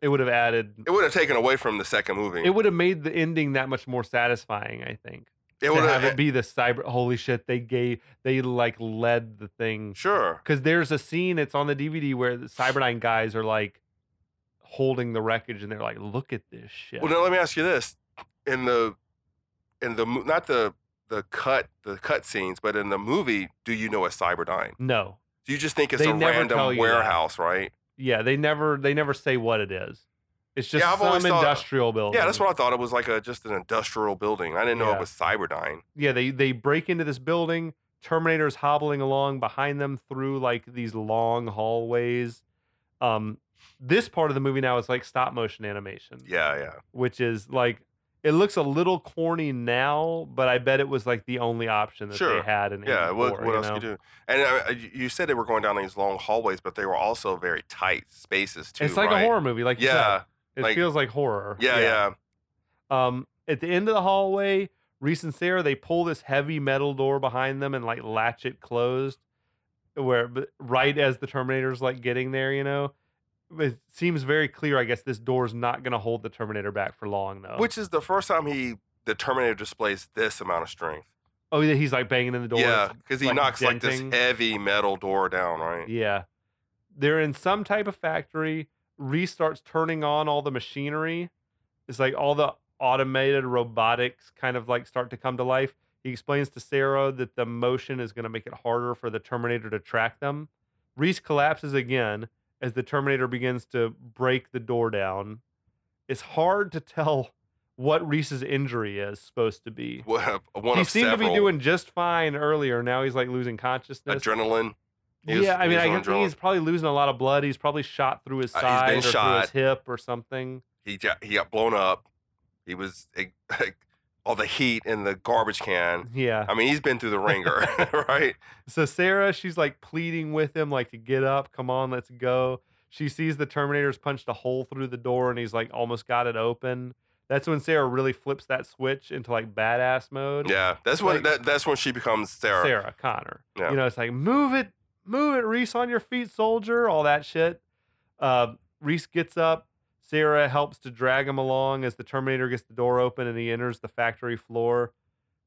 It would have added. It would have taken away from the second movie. It would have made the ending that much more satisfying. I think It would have it be the cyber. Holy shit! They gave. They like led the thing. Sure. Because there's a scene. It's on the DVD where the Cyberdyne guys are like holding the wreckage, and they're like, "Look at this shit." Well, now let me ask you this: in the, in the not the the cut the cut scenes, but in the movie, do you know it's Cyberdyne? no. Do you just think it's They a random you that. warehouse, right? Yeah, they never. They never say what it is. It's just Yeah, I've some thought- industrial building. Yeah, that's what I thought. It was like a just an industrial building. I didn't know Yeah. it was Cyberdyne. yeah they they break into this building terminators hobbling along behind them through like these long hallways um this part of the movie now is like stop motion animation Yeah, yeah. which is like it looks a little corny now but i bet it was like the only option that Sure. they had in Yeah, what, 84, what you else know? you do? And uh, you- you said they were going down these long hallways, but they were also very tight spaces too. it's like right? a horror movie like Yeah, it like- feels like horror yeah, yeah, Um, at the end of the hallway, Reese and Sarah they pull this heavy metal door behind them and like latch it closed. Where right as the Terminator's like getting there, you know, it seems very clear. I guess this door's not going to hold the Terminator back for long, though. Which is the first time he the Terminator displays this amount of strength. oh yeah, he's like banging in the door. yeah, because he like, knocks like this heavy metal door down, right? Yeah, they're in some type of factory. Reese starts turning on all the machinery. It's like all the automated robotics kind of like start to come to life. He explains to Sarah that the motion is going to make it harder for the Terminator to track them. Reese collapses again as the Terminator begins to break the door down. It's hard to tell what Reese's injury is supposed to be. One he seemed to be doing just fine earlier. Now he's like losing consciousness. adrenaline. He was- yeah, I mean, I on can drone. think he's probably losing a lot of blood. He's probably shot through his Uh, side he's been or through his hip or something. He got, he got blown up. He was all the heat in the garbage can. Yeah. I mean, he's been through the wringer, right? So Sarah, she's like pleading with him, like to get up, come on, let's go. She sees the Terminator's punched a hole through the door and he's like almost got it open. That's when Sarah really flips that switch into like badass mode. Yeah, that's when Like- that, that's when she becomes Sarah. Sarah Connor. Yeah. You know, it's like move it, move it, Reese on your feet, soldier, all that shit. Uh, Reese gets up. Sarah helps to drag him along as the Terminator gets the door open and he enters the factory floor.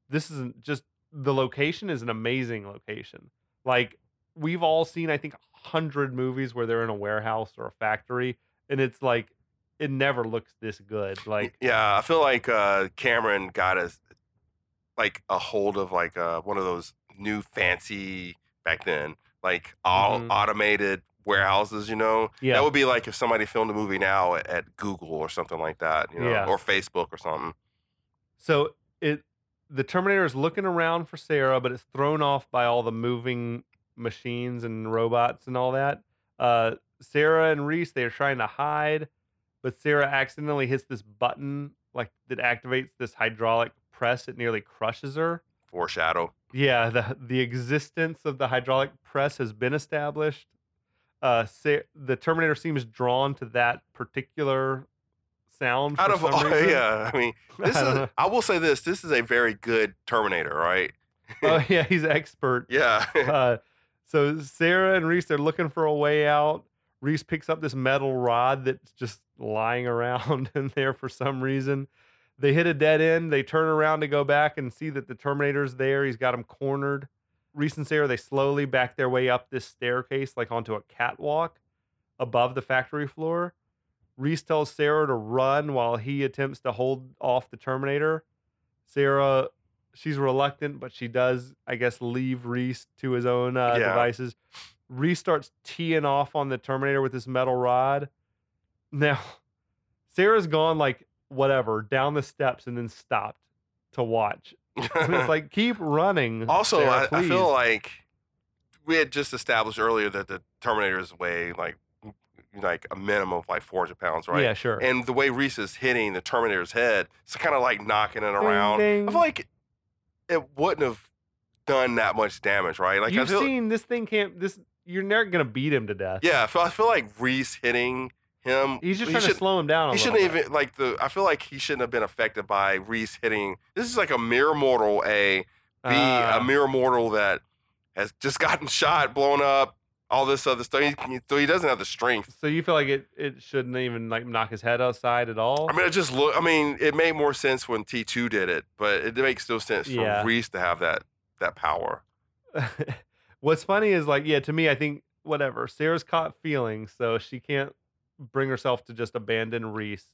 This isn't just the location is an amazing location. Like we've all seen, I think, a hundred movies where they're in a warehouse or a factory, and it's like it never looks this good. Like Yeah, I feel like uh, Cameron got us like a hold of like uh, one of those new fancy back then, like all Mhm. automated warehouses. You know, Yeah. that would be like if somebody filmed a movie now at, at Google or something like that. You know, Yeah. or Facebook or something. So it the Terminator is looking around for Sarah, but it's thrown off by all the moving machines and robots and all that. Uh, Sarah and Reese they are trying to hide, but Sarah accidentally hits this button like that activates this hydraulic press. It nearly crushes her. Foreshadow. Yeah, the the existence of the hydraulic press has been established. Uh, the Terminator seems drawn to that particular sound. Out of all, reason. yeah, I mean, this I is. Know. I will say this: this is a very good Terminator, right? Oh yeah, he's expert. Yeah. uh, so Sarah and Reese, they're looking for a way out. Reese picks up this metal rod that's just lying around in there for some reason. They hit a dead end. They turn around to go back and see that the Terminator's there. He's got him cornered. Reese and Sarah they slowly back their way up this staircase, like onto a catwalk above the factory floor. Reese tells Sarah to run while he attempts to hold off the Terminator. Sarah, she's reluctant, but she does, I guess, leave Reese to his own uh, Yeah. devices. Reese starts teeing off on the Terminator with this metal rod. Now, Sarah's gone like whatever down the steps and then stopped to watch. It's like keep running. Also, Sarah, I, I feel like we had just established earlier that the Terminator's weigh like like a minimum of like 400 pounds, right? Yeah, sure. And the way Reese is hitting the Terminator's head, it's kind of like knocking it around. ding. I feel like it wouldn't have done that much damage, right? Like You've I feel, seen this thing can't. This you're never gonna beat him to death. yeah, I feel, I feel like Reese hitting him. he's just he trying to should- slow him down. He shouldn't bit. even like the. I feel like he shouldn't have been affected by Reese hitting. This is like a mere mortal, a B, Ah. a mere mortal that has just gotten shot, blown up, all this other stuff. He, so he doesn't have the strength. So you feel like it, it shouldn't even like knock his head outside at all? I mean, it just look. I mean, it made more sense when T two did it, but it makes no sense for Yeah. Reese to have that that power. What's funny is like, yeah, to me, I think whatever. Sarah's caught feelings, so she can't bring herself to just abandon Reese.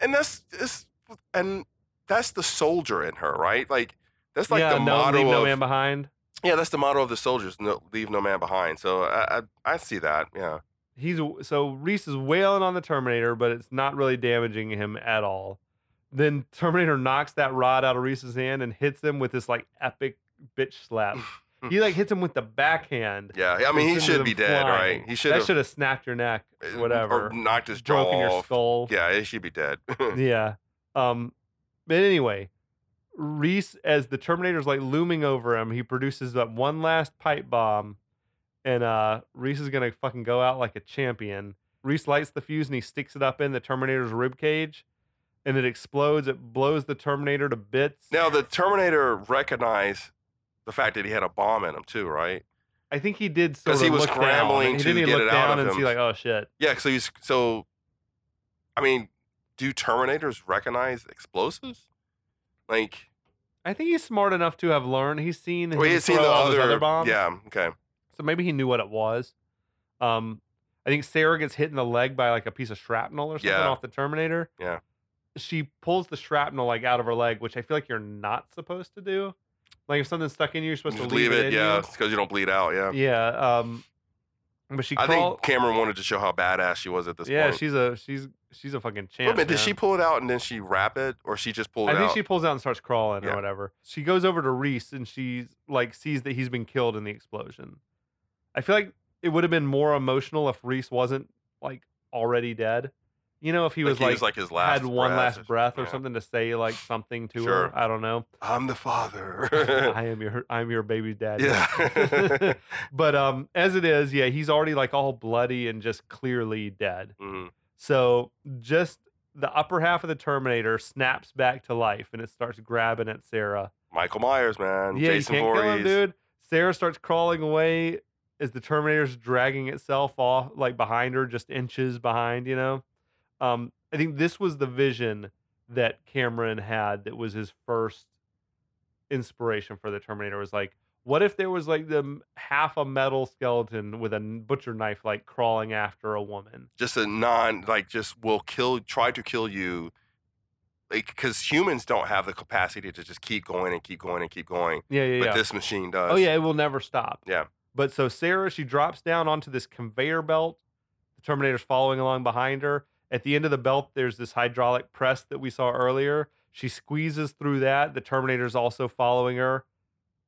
And that's this, and that's the soldier in her, right? Like that's like yeah, the no, motto leave no man behind. yeah, that's the motto of the soldiers: no, leave no man behind. So I I, I see that. Yeah. He's so Reese is wailing on the Terminator, but it's not really damaging him at all. Then Terminator knocks that rod out of Reese's hand and hits him with this like epic bitch slap. he like hits him with the backhand. Yeah, I mean, he should be dead, flying. right? He should That have should have snapped your neck, uh, whatever. or knocked his jaw broken your skull. Yeah, he should be dead. yeah. Um, but anyway, Reese, as the Terminator's like looming over him, he produces that one last pipe bomb, and uh, Reese is gonna fucking go out like a champion. Reese lights the fuse and he sticks it up in the Terminator's rib cage, and it explodes. It blows the Terminator to bits. now the Terminator recognized the fact that he had a bomb in him too, right? I think he did because he was scrambling to get it out of and him. see like, oh shit. Yeah, so he's so. I mean, do Terminators recognize explosives? Like, I think he's smart enough to have learned. He's seen. well, he him had seen the other, other bombs. Yeah, okay. So maybe he knew what it was. Um, I think Sarah gets hit in the leg by like a piece of shrapnel or something Yeah. off the Terminator. Yeah. She pulls the shrapnel like out of her leg, which I feel like you're not supposed to do. Like if something's stuck in you, you're supposed Just to leave, it, yeah, because you don't bleed out. Yeah. Yeah. Um, but she I think Cameron wanted to show how badass she was at this yeah, point. she's a she's she's a fucking Wait a champ. minute, did man. she pull it out and then she wrap it, or she just pulled it I think out? she pulls out and starts crawling Yeah. or whatever. She goes over to Reese and she's like sees that he's been killed in the explosion. I feel like it would have been more emotional if Reese wasn't like already dead. You know, if he Like, was he like, was like his last had one breath last breath or yeah. something to say like something to Sure. her. I don't know. I'm the father. I am your I'm your baby daddy. yeah. but um as it is, yeah, he's already like all bloody and just clearly dead. Mhm. So just the upper half of the Terminator snaps back to life and it starts grabbing at Sarah. Michael Myers, man. yeah, Jason you can't kill him, dude. Sarah starts crawling away as the Terminator's dragging itself off, like behind her, just inches behind. You know, um, I think this was the vision that Cameron had. That was his first inspiration for the Terminator. Was like, what if there was like the half a metal skeleton with a butcher knife, like crawling after a woman? Just a non, like, just will kill, try to kill you. Like because humans don't have the capacity to just keep going and keep going and keep going. Yeah, yeah, But yeah. this machine does. Oh yeah, it will never stop. Yeah. But so Sarah, she drops down onto this conveyor belt. The Terminator's following along behind her. At the end of the belt, there's this hydraulic press that we saw earlier. She squeezes through that. The Terminator's also following her.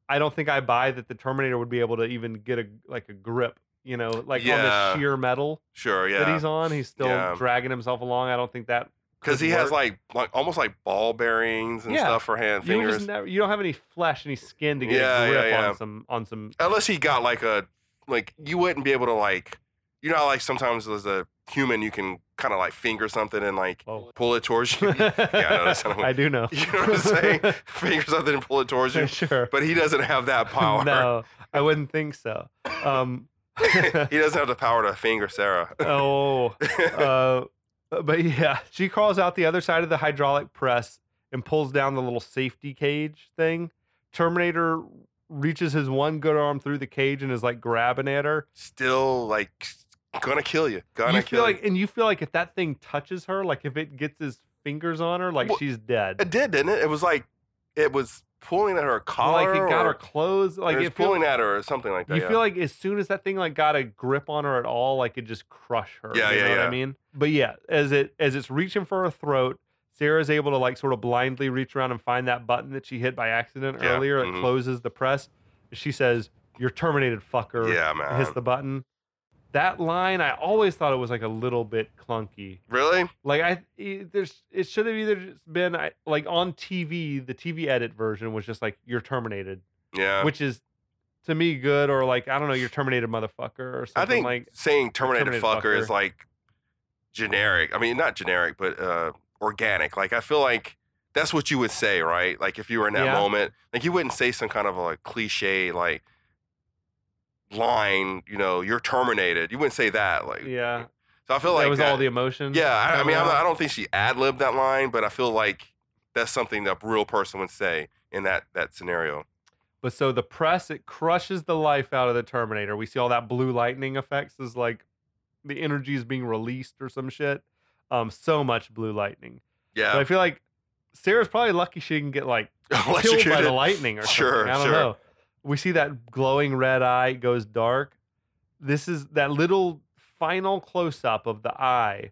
I don't think I buy that the Terminator would be able to even get a like a grip, you know, like on Yeah. the sheer metal Sure, that yeah. he's on. He's still Yeah. dragging himself along. I don't think that Because he has like, like almost like ball bearings and Yeah. stuff for hand you fingers. just never, you don't have any flesh, any skin to get a grip on some on some Unless he got like a, like, you wouldn't be able to like, you know, like sometimes there's a human, you can kind of like finger something and like Whoa. pull it towards you. yeah, I know I do know. You know what I'm saying? Finger something and pull it towards you. sure. But he doesn't have that power. No, I wouldn't think so. Um, he doesn't have the power to finger Sarah. oh, uh, but yeah, she crawls out the other side of the hydraulic press and pulls down the little safety cage thing. Terminator reaches his one good arm through the cage and is like grabbing at her. Still like gonna kill you. Gonna you kill feel like, and you feel like if that thing touches her, like if it gets his fingers on her, like Well, she's dead. It did, didn't it? It was like it was pulling at her collar. like it got or, her clothes. Like it was it feel- pulling at her or something like that. You yeah. feel like as soon as that thing like got a grip on her at all, like it just crush her. Yeah, you yeah, know what I yeah. mean? But yeah, as it as it's reaching for her throat, Sarah's able to like sort of blindly reach around and find that button that she hit by accident Yeah, earlier. It mhm. closes the press. She says, "You're terminated, fucker." yeah, man. Hits the button. That line, I always thought it was like a little bit clunky. really? Like I, there's, it should have either just been I, like on TV. The TV edit version was just like "You're terminated," Yeah. which is to me good, or like I don't know, "You're terminated, motherfucker," or something I think like. saying terminated, Terminated fucker, is like generic. I mean, not generic, but uh, organic. Like I feel like that's what you would say, right? Like if you were in that Yeah. moment, like you wouldn't say some kind of a cliche like line. You know, you're terminated. You wouldn't say that. Like Yeah, So I feel like that was all the emotion. Yeah, I, I mean, not, I don't think she ad libbed that line, but I feel like that's something that a real person would say in that that scenario. But so the press it crushes the life out of the Terminator. We see all that blue lightning effects is like the energy is being released or some shit. Um, so much blue lightning. So I feel like Sarah's probably lucky she can get like killed by the lightning or Sure, something. I don't sure. know. We see that glowing red eye goes dark. This is that little final close up of the eye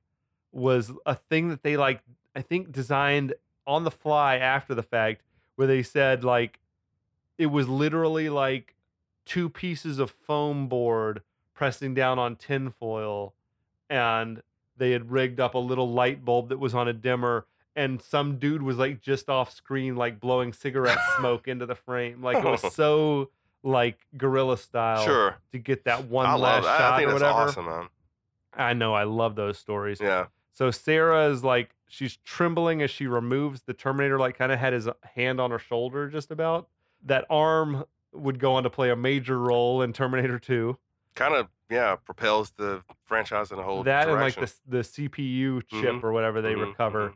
was a thing that they like I think designed on the fly after the fact where they said like it was literally like two pieces of foam board pressing down on tinfoil and they had rigged up a little light bulb that was on a dimmer and some dude was like just off screen like blowing cigarette smoke into the frame like it was so like guerrilla style Sure, to get that one I last love. Shot I think or whatever. awesome, man. i know i love those stories. Yeah, so sarah is like she's trembling as she removes the terminator like kind of had his hand on her shoulder just about. That arm would go on to play a major role in terminator 2 kind of yeah propels the franchise in a whole that and like the, the cpu chip Mhm, or whatever they Mhm, recover. Mhm.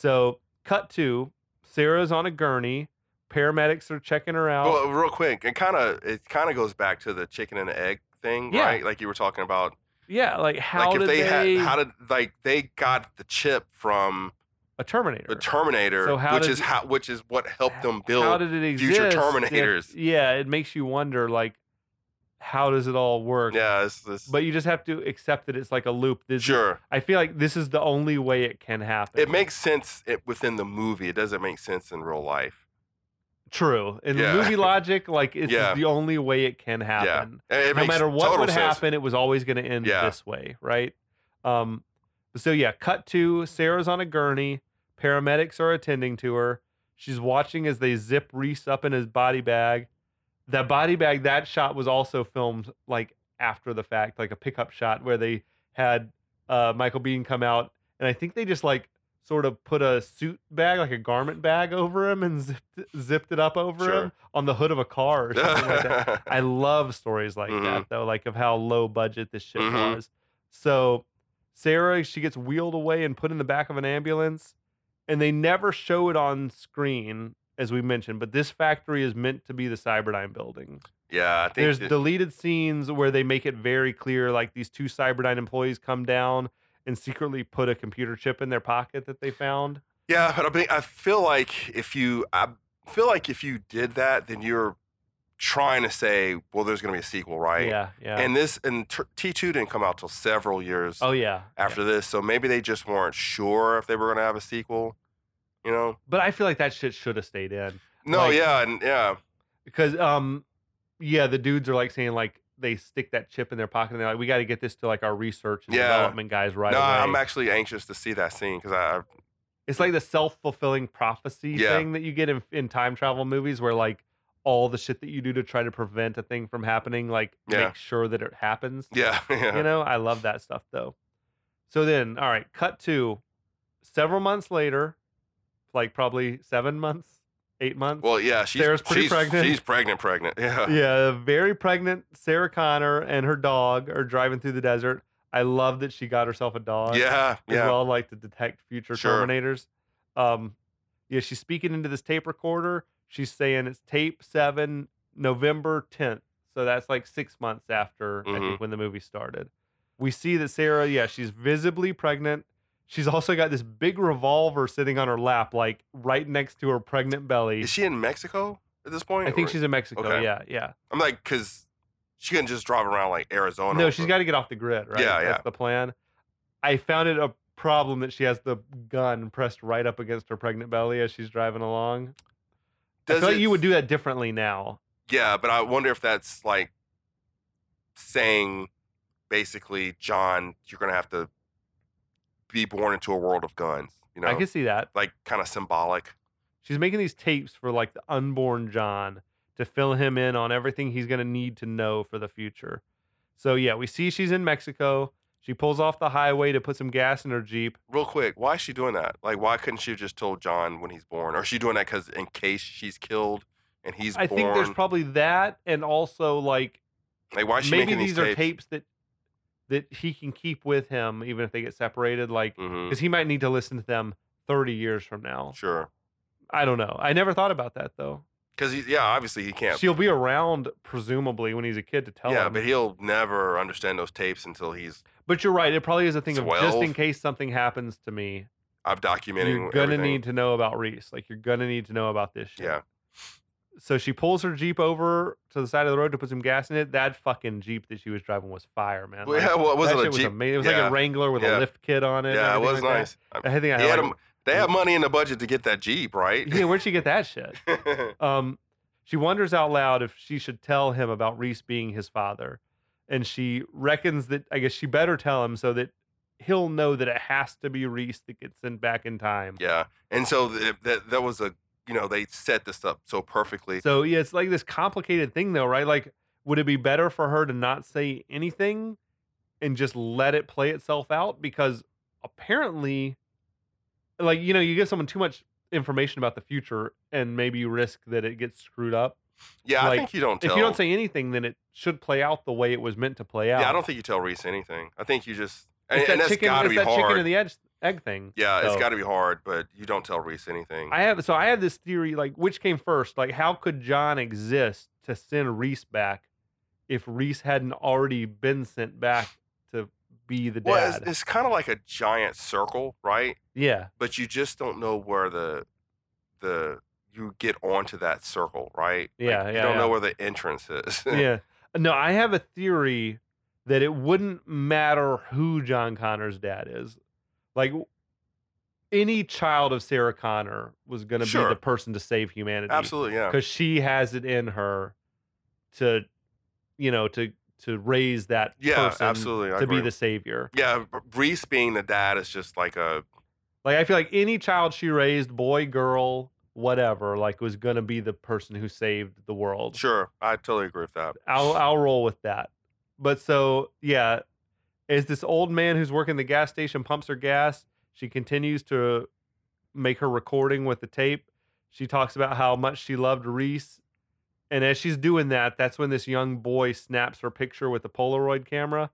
So cut to sarah's on a gurney paramedics are checking her out Well, real quick, it kind of it kind of goes back to the chicken and egg thing, Yeah. right? Like you were talking about. yeah like how like if did they, they, had how did like they got the chip from a terminator the Terminator, So how which did- is how which is what helped them how build. did it exist future if- Terminators. yeah it makes you wonder like how does it all work Yeah, it's, it's, but you just have to accept that it's like a loop this sure. i feel like this is the only way it can happen It makes sense it, within the movie. It doesn't make sense in real life. True. In Yeah. movie logic, like it's Yeah. the only way it can happen. And it no matter what would sense. happen, it was always going to end Yeah. this way, right? Um, so yeah, cut to Sarah's on a gurney. Paramedics are attending to her. She's watching as they zip Reese up in his body bag. That body bag, that shot was also filmed like after the fact, like a pickup shot where they had uh, Michael Biehn come out, and I think they just like sort of put a suit bag, like a garment bag, over him and zipped, zipped it up over Sure. him on the hood of a car or something like that. I love stories like Mhm. that though, like of how low budget this shit Mhm. was. So Sarah, she gets wheeled away and put in the back of an ambulance, and they never show it on screen, as we mentioned. But this factory is meant to be the Cyberdyne building. yeah, I think There's that- deleted scenes where they make it very clear, like these two Cyberdyne employees come down and secretly put a computer chip in their pocket that they found. Yeah, but I mean, I feel like if you, I feel like if you did that, then you're trying to say, well, there's going to be a sequel, right? Yeah, yeah. And this and T two didn't come out till several years oh yeah. after this, so maybe they just weren't sure if they were going to have a sequel. You know? But I feel like that shit should have stayed in. No, Like- yeah, and yeah, because um yeah the dudes are like saying like they stick that chip in their pocket and they're like we got to get this to like our research and Yeah. development guys right no, away I'm actually anxious to see that scene because I, I it's like the self-fulfilling prophecy Yeah. thing that you get in, in time travel movies where like all the shit that you do to try to prevent a thing from happening like Yeah. make sure that it happens yeah, yeah, you know i love that stuff though so then all right cut to several months later like probably seven months eight months Well, yeah, she's Sarah's pretty she's, pregnant. She's pregnant, pregnant. Yeah, yeah, very pregnant Sarah Connor and her dog are driving through the desert. I love that she got herself a dog yeah, as yeah. well, like to detect future Sure. Terminators. Um, yeah, she's speaking into this tape recorder. She's saying it's tape seven, November 10th. So that's like six months after I Mhm. think when the movie started. We see that Sarah, yeah, she's visibly pregnant. She's also got this big revolver sitting on her lap, like right next to her pregnant belly. Is she in Mexico at this point? I think or- she's in Mexico. Okay. Yeah, yeah. I'm like, because she couldn't just drive around like Arizona. No, she's got to get off the grid, right? Yeah, That's yeah. the plan. I found it a problem that she has the gun pressed right up against her pregnant belly as she's driving along. I Does feel like you would do that differently now. Yeah, but I wonder if that's like saying basically, John, you're gonna have to be born into a world of guns. You know, I can see that. like kind of symbolic. She's making these tapes for like the unborn John to fill him in on everything he's going to need to know for the future. So yeah, we see she's in Mexico. She pulls off the highway to put some gas in her Jeep. Real quick, why is she doing that? Like, why couldn't she have just told John when he's born? Or is she doing that because in case she's killed and he's I born? think there's probably that and also like like why maybe these these are tapes that that he can keep with him even if they get separated like mm-hmm. because he might need to listen to them 30 years from now. Sure, i don't know. I never thought about that though. Because yeah, obviously he can't. she'll be around presumably when he's a kid to tell yeah, him. but he'll never understand those tapes until he's but you're right it probably is a thing of just in case something happens to me I've documenting. you're gonna everything. need to know about reese like you're gonna need to know about this shit. Yeah, so she pulls her jeep over to the side of the road to put some gas in it that fucking jeep that she was driving was fire man Like, yeah. Well, it wasn't a was jeep. amazing. It was like a Wrangler with Yeah. a lift kit on it. Yeah, it was like nice. I- I think I had had like, a- they have money in the budget to get that jeep, right? yeah, where'd she get that shit? Um, she wonders out loud if she should tell him about Reese being his father, and she reckons that I guess she better tell him so that he'll know that it has to be Reese that gets sent back in time. yeah, and so th- that that was a you know they set this up so perfectly. So yeah, it's like this complicated thing though, right? Like, would it be better for her to not say anything and just let it play itself out? Because apparently, like you know, you give someone too much information about the future, and maybe you risk that it gets screwed up. yeah, I like, think you don't tell. If you don't say anything, then it should play out the way it was meant to play out. yeah, I don't think you tell Reese anything. I think you just and, It's and that that's chicken. It's be that chicken hard. and the egg, egg thing. yeah, it's got to be hard, but you don't tell Reese anything. I have so I have this theory. Like, which came first? Like, how could John exist to send Reese back if Reese hadn't already been sent back to be the dad? well, it's, it's kind of like a giant circle, right? yeah, But you just don't know where the the you get onto that circle, right? Like, Yeah, You don't know where the entrance is. yeah. No, I have a theory that it wouldn't matter who John Connor's dad is. Like, any child of Sarah Connor was going to Sure. be the person to save humanity. Absolutely, yeah. because she has it in her to, you know, to to raise that Yeah, person absolutely. To be the savior. Yeah, Reese being the dad is just like a Like I feel like any child she raised, boy, girl, whatever, like was going to be the person who saved the world. sure. I totally agree with that. I'll I'll roll with that. But so yeah, is this old man who's working the gas station pumps her gas. She continues to make her recording with the tape. She talks about how much she loved Reese. And as she's doing that, that's when this young boy snaps her picture with the Polaroid camera.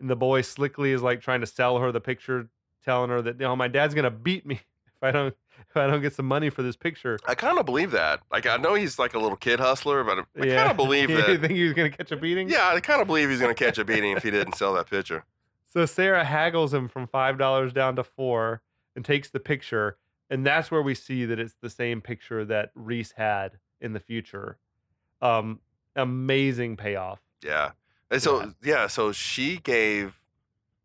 And the boy slickly is like trying to sell her the picture, telling her that, you know, my dad's gonna beat me I don't if I don't get some money for this picture. I kind of believe that. Like, I know he's like a little kid hustler, but I kind of believe you that. think he was gonna catch a beating? Yeah, I kind of believe he's going to catch a beating if he didn't sell that picture. So Sarah haggles him from five dollars down to four and takes the picture, and that's where we see that it's the same picture that Reese had in the future. Um, amazing payoff. Yeah. And so, yeah, so she gave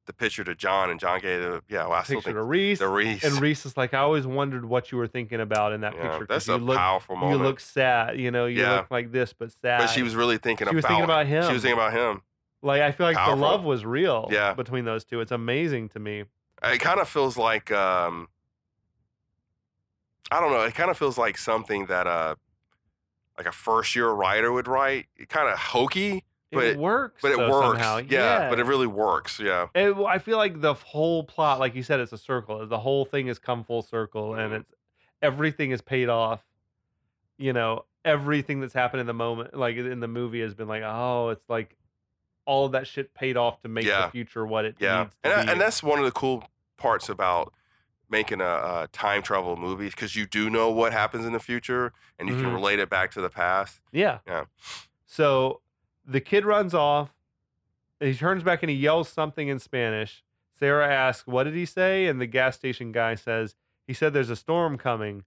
the picture to John, and John gave it. Yeah, well, I still Picture think to Reese, the Reese. and Reese is like, I always wondered what you were thinking about in that yeah, picture. that's you a look, powerful you look sad. You know, you Yeah. look like this, but sad. but she was really thinking She about. was thinking about him. She was thinking about him. like, I feel like Powerful. the love was real. Yeah. between those two, it's amazing to me. It kind of feels like um, I don't know. It kind of feels like something that uh, like a first year writer would write. It kind of hokey, But it works, but it though, works. somehow. Yeah, but it really works. Yeah, It, I feel like the whole plot, like you said, it's a circle. The whole thing has come full circle, and Mhm. it's everything is paid off. You know, everything that's happened in the moment, like in the movie, has been like, oh, it's like all of that shit paid off to make Yeah. the future what it yeah, needs to and be. and that's one of the cool parts about making a, a time travel movie because you do know what happens in the future and you Mhm. can relate it back to the past. yeah, Yeah. So the kid runs off. He turns back and he yells something in Spanish. Sarah asks, "What did he say?" And the gas station guy says, "He said there's a storm coming."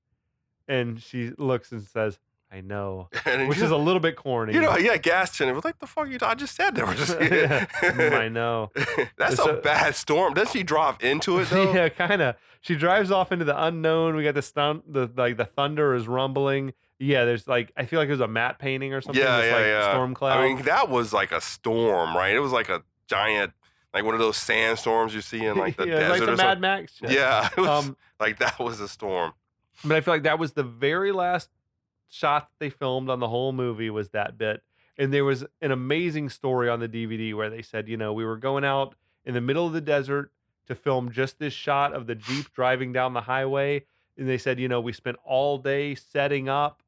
And she looks and says, "I know." Which is a little bit corny. you know, yeah, gas station. It was like the fuck you. I just said there was. Mm, I know. That's It's a, bad storm. Does she drive into it though? yeah, kind of. She drives off into the unknown. We got the stun. The like the thunder is rumbling. Yeah, there's like I feel like it was a matte painting or something. Yeah, yeah, like, yeah. Storm cloud. I mean, that was like a storm, right? It was like a giant, like one of those sandstorms you see in like the yeah, it's like the or Mad something. Max. Yeah, was Um, like that was a storm. but I feel like that was the very last shot that they filmed on the whole movie was that bit. And there was an amazing story on the DVD where they said, you know, we were going out in the middle of the desert to film just this shot of the Jeep driving down the highway. And they said, you know, we spent all day setting up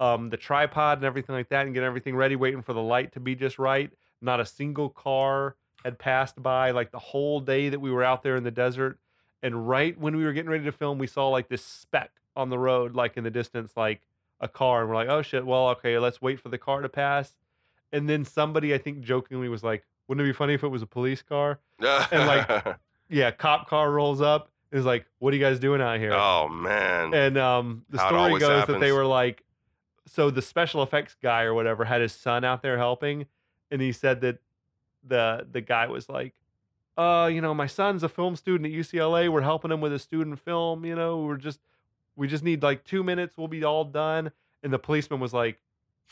um, the tripod and everything like that and getting everything ready, waiting for the light to be just right. Not a single car had passed by like the whole day that we were out there in the desert. And right when we were getting ready to film, we saw like this speck on the road, like in the distance, like a car. And we're like, oh shit, well, okay, let's wait for the car to pass. And then somebody, I think jokingly, was like, wouldn't it be funny if it was a police car? And, like, Yeah, cop car rolls up and is like, what are you guys doing out here? oh man, And um, the How story goes that they were like, so the special effects guy or whatever had his son out there helping, and he said that the the guy was like, uh, you know, my son's a film student at UCLA. We're helping him with a student film. You know, we're just we just need like two minutes. We'll be all done. And the policeman was like,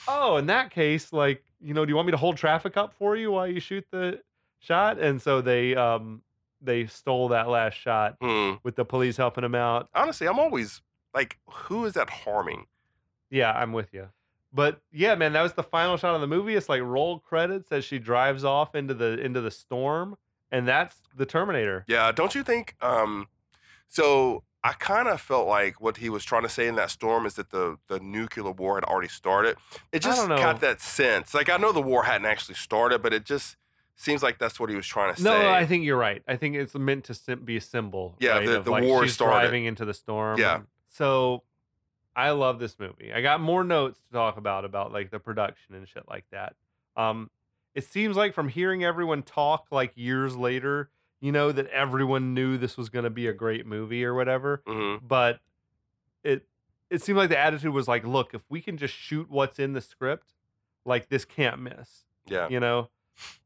oh, in that case, like, you know, do you want me to hold traffic up for you while you shoot the shot? And so they um they stole that last shot Hmm. with the police helping him out. honestly, I'm always like, who is that harming? Yeah, I'm with you. But yeah, man, that was the final shot of the movie. It's like roll credits as she drives off into the into the storm, and that's the Terminator. Yeah, don't you think? Um, so I kind of felt like what he was trying to say in that storm is that the the nuclear war had already started. It just got that sense. Like I know the war hadn't actually started, but it just seems like that's what he was trying to No, say. No, I think you're right. I think it's meant to be a symbol. Yeah, right, the- of the like war she's started. driving into the storm. Yeah. So I love this movie. I got more notes to talk about about like the production and shit like that. Um, it seems like from hearing everyone talk like years later, you know that everyone knew this was going to be a great movie or whatever. hmm but it it seemed like the attitude was like, look, if we can just shoot what's in the script, like this can't miss, Yeah. you know.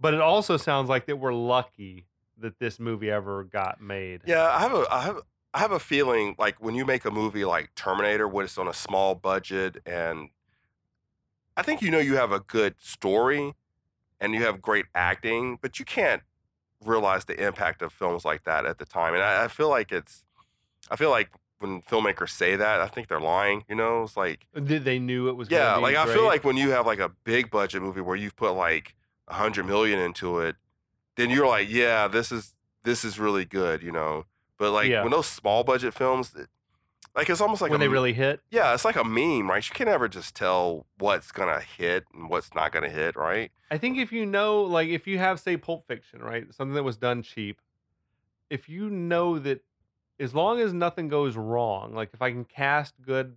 But it also sounds like that we're lucky that this movie ever got made. Yeah, I have a I have I have a feeling like when you make a movie like Terminator, when it's on a small budget, and I think you know you have a good story and you have great acting, but you can't realize the impact of films like that at the time. And I, I feel like it's, I feel like when filmmakers say that, I think they're lying. You know, it's like uh, Did they knew it was? yeah, be like I feel like when you have like a big budget movie where you've put like a hundred million into it, then you're like, yeah, this is this is really good, you know. But like Yeah. when those small budget films, it- like it's almost like when a they m- really hit. yeah, it's like a meme, right? You can never just tell what's gonna hit and what's not gonna hit, right? I think if you know, like, if you have, say, Pulp Fiction, right, something that was done cheap, if you know that, as long as nothing goes wrong, like, if I can cast good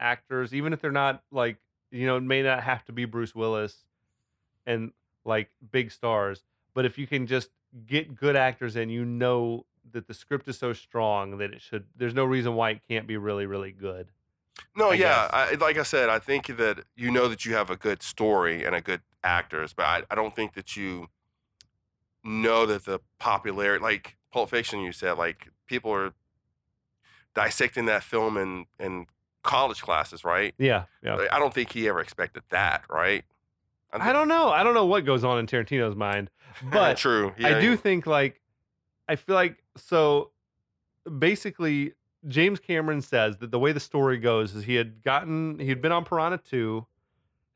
actors, even if they're not like, you know, it may not have to be Bruce Willis and like big stars, but if you can just get good actors in, you know that the script is so strong that it should. There's no reason why it can't be really, really good. No, I yeah. I, like I said, I think that you know that you have a good story and a good actors, but I, I don't think that you know that the popularity, like Pulp Fiction, you said, like people are dissecting that film in in college classes, right? Yeah, yeah. I don't think he ever expected that, right? I don't know. I don't know what goes on in Tarantino's mind, but true. I Yeah, do think like I feel like so basically James Cameron says that the way the story goes is he had gotten he had been on Piranha 2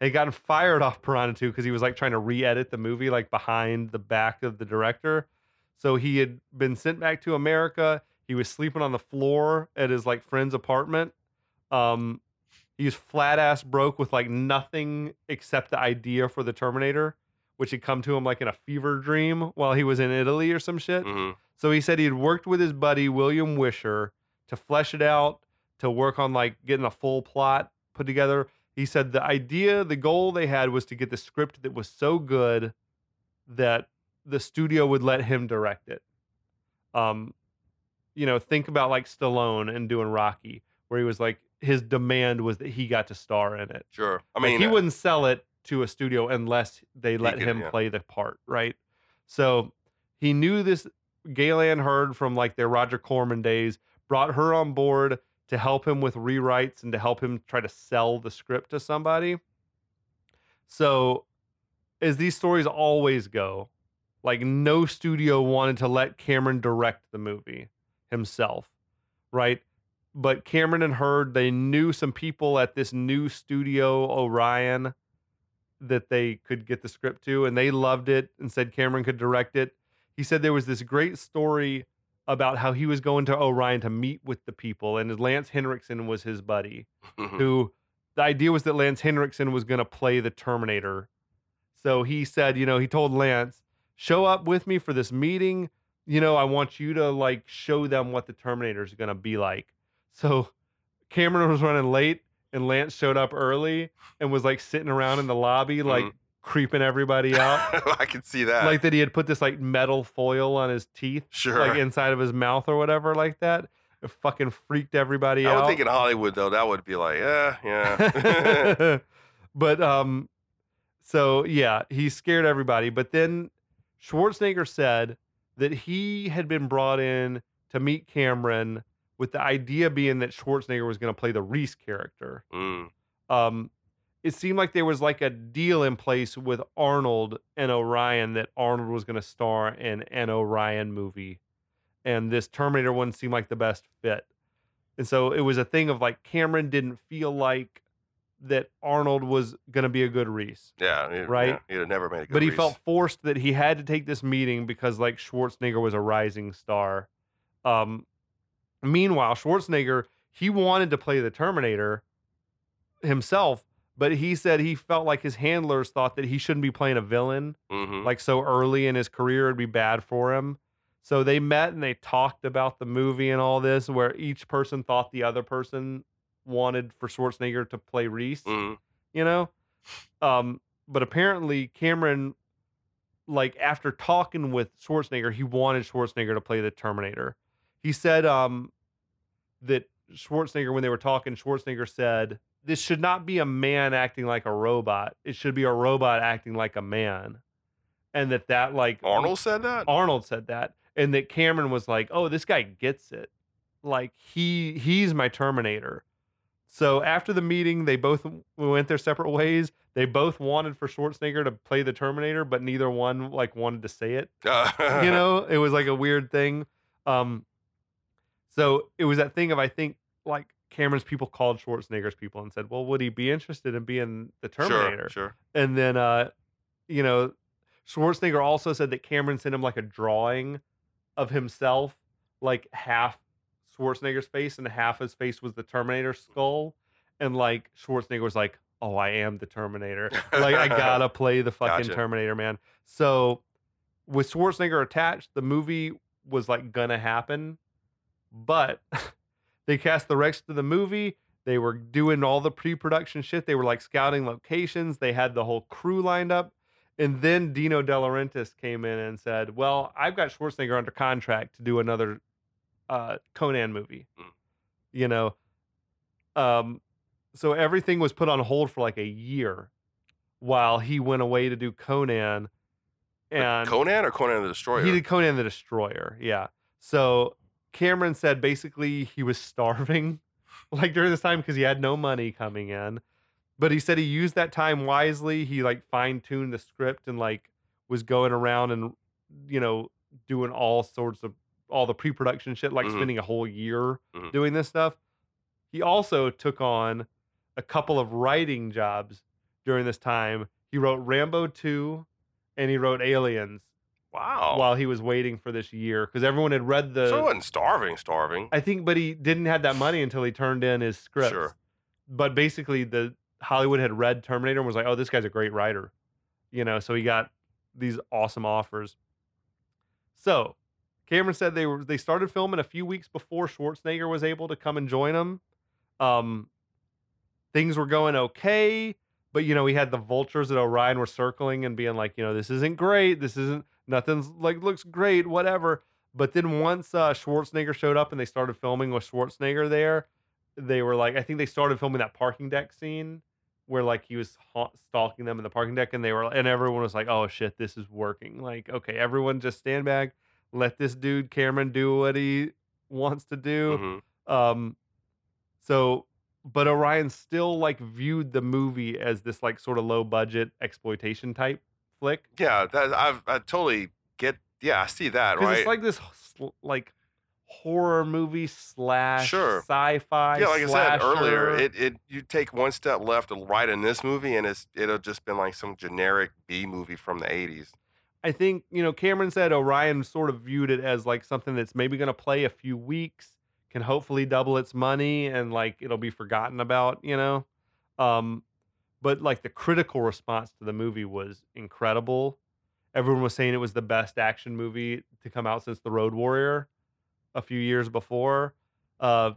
had gotten fired off Piranha 2 because he was like trying to re-edit the movie like behind the back of the director. So he had been sent back to America. He was sleeping on the floor at his like friend's apartment. Um he was flat ass broke with like nothing except the idea for the Terminator, which had come to him like in a fever dream while he was in Italy or some shit. Mhm. So he said he had worked with his buddy William Wisher to flesh it out, to work on like getting a full plot put together. He said the idea, the goal they had was to get the script that was so good that the studio would let him direct it. Um, you know, think about like Stallone and doing Rocky, where he was like his demand was that he got to star in it. Sure. I Like, mean, he uh, wouldn't sell it to a studio unless they let could- him yeah. play the part, right? So he knew this. Gale Anne Hurd from like their Roger Corman days, brought her on board to help him with rewrites and to help him try to sell the script to somebody. So, as these stories always go, like no studio wanted to let Cameron direct the movie himself, right? But Cameron and Hurd, they knew some people at this new studio, Orion, that they could get the script to, and they loved it and said Cameron could direct it. He said there was this great story about how he was going to Orion to meet with the people, and Lance Henriksen was his buddy mhm. who the idea was that Lance Henriksen was going to play the Terminator. So he said, you know, he told Lance, show up with me for this meeting. You know, I want you to like show them what the Terminator is going to be like. So Cameron was running late and Lance showed up early and was like sitting around in the lobby, like Mhm. creeping everybody out. I can see that. like that he had put this like metal foil on his teeth, sure. like inside of his mouth or whatever, like that. It fucking freaked everybody I out. I would think in Hollywood though, that would be like, yeah, yeah. but um so yeah, he scared everybody. But then Schwarzenegger said that he had been brought in to meet Cameron with the idea being that Schwarzenegger was going to play the Reese character. Mm, Um it seemed like there was like a deal in place with Arnold and Orion that Arnold was going to star in an Orion movie and this Terminator one seemed like the best fit. And so it was a thing of like Cameron didn't feel like that Arnold was going to be a good Reese, yeah, he- Right? Yeah, he'd have never made a good but he Reese. felt forced that he had to take this meeting because like Schwarzenegger was a rising star. Um, meanwhile, Schwarzenegger he wanted to play the Terminator himself, but he said he felt like his handlers thought that he shouldn't be playing a villain Mhm. like so early in his career it'd be bad for him. So they met and they talked about the movie and all this, where each person thought the other person wanted for Schwarzenegger to play Reese, Mhm. you know? Um, but apparently Cameron, like after talking with Schwarzenegger, he wanted Schwarzenegger to play the Terminator. He said um that Schwarzenegger, when they were talking, Schwarzenegger said, This should not be a man acting like a robot. It should be a robot acting like a man. And that that like Arnold said that. Arnold said that, and that Cameron was like, "Oh, this guy gets it." like he he's my Terminator. So after the meeting, they both went their separate ways. They both wanted for Schwarzenegger to play the Terminator, but neither one like wanted to say it. you know, it was like a weird thing. Um, so it was that thing of I think like Cameron's people called Schwarzenegger's people and said, "Well, would he be interested in being the Terminator?" Sure, sure. And then, uh, you know, Schwarzenegger also said that Cameron sent him like a drawing of himself, like half Schwarzenegger's face and half his face was the Terminator skull, and like Schwarzenegger was like, "Oh, I am the Terminator. like I gotta play the fucking Gotcha. Terminator, man." So with Schwarzenegger attached, the movie was like gonna happen, but they cast the rest of the movie. They were doing all the pre-production shit. They were like scouting locations. They had the whole crew lined up. And then Dino De Laurentiis came in and said, "Well, I've got Schwarzenegger under contract to do another uh, Conan movie." Mm. You know, um, so everything was put on hold for like a year while he went away to do Conan. And Conan or Conan the Destroyer? he did Conan the Destroyer. Yeah. So Cameron said basically he was starving like during this time because he had no money coming in. But he said he used that time wisely. He like fine tuned the script and like was going around and you know doing all sorts of all the pre production shit, like Mhm. spending a whole year Mhm. doing this stuff. He also took on a couple of writing jobs during this time. He wrote Rambo 2 and he wrote Aliens wow. while he was waiting for this year because everyone had read the. so it wasn't starving, starving. I think, but he didn't have that money until he turned in his script. Sure. But basically, the Hollywood had read Terminator and was like, "Oh, this guy's a great writer," you know. So he got these awesome offers. So Cameron said they were they started filming a few weeks before Schwarzenegger was able to come and join them. Um, things were going okay, but you know we had the vultures that Orion were circling and being like, you know, this isn't great. This isn't nothing's like looks great, whatever. But then once uh, Schwarzenegger showed up and they started filming with Schwarzenegger there, they were like, I think they started filming that parking deck scene where like he was ha- stalking them in the parking deck, and they were and everyone was like, oh shit, this is working. Like, okay, everyone just stand back, let this dude Cameron do what he wants to do. Mhm. Um, so, but Orion still like viewed the movie as this like sort of low budget exploitation type flick. Yeah, that I've I totally get. Yeah, I see that. Right. it's like this like horror movie slash Sure. sci-fi. yeah, like I said earlier, it, it you take one step left or right in this movie, and it's it'll just been like some generic B movie from the '80s. I think you know Cameron said Orion sort of viewed it as like something that's maybe going to play a few weeks, can hopefully double its money, and like it'll be forgotten about. You know, um, but like the critical response to the movie was incredible. Everyone was saying it was the best action movie to come out since The Road Warrior a few years before. Uh,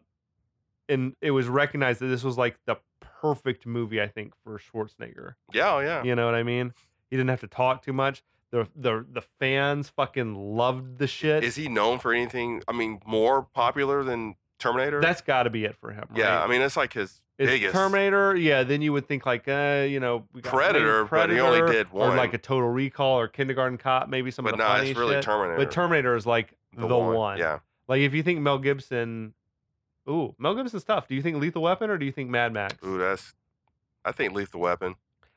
and it was recognized that this was like the perfect movie, I think, for Schwarzenegger. Yeah, oh, yeah. You know what I mean? He didn't have to talk too much. The the the fans fucking loved the shit. Is he known for anything? I mean, more popular than Terminator? That's got to be it for him. yeah. right? I mean, it's like his It's biggest. Terminator. Yeah, then you would think like, uh, you know, we got maybe Predator, but he only did one, or one. like a Total Recall or Kindergarten Cop, maybe some but of the it's really shit. Terminator. But Terminator is like the, one. Yeah. Like if you think Mel Gibson, ooh, Mel Gibson's tough. Do you think Lethal Weapon or do you think Mad Max? Ooh, that's. I think Lethal Weapon.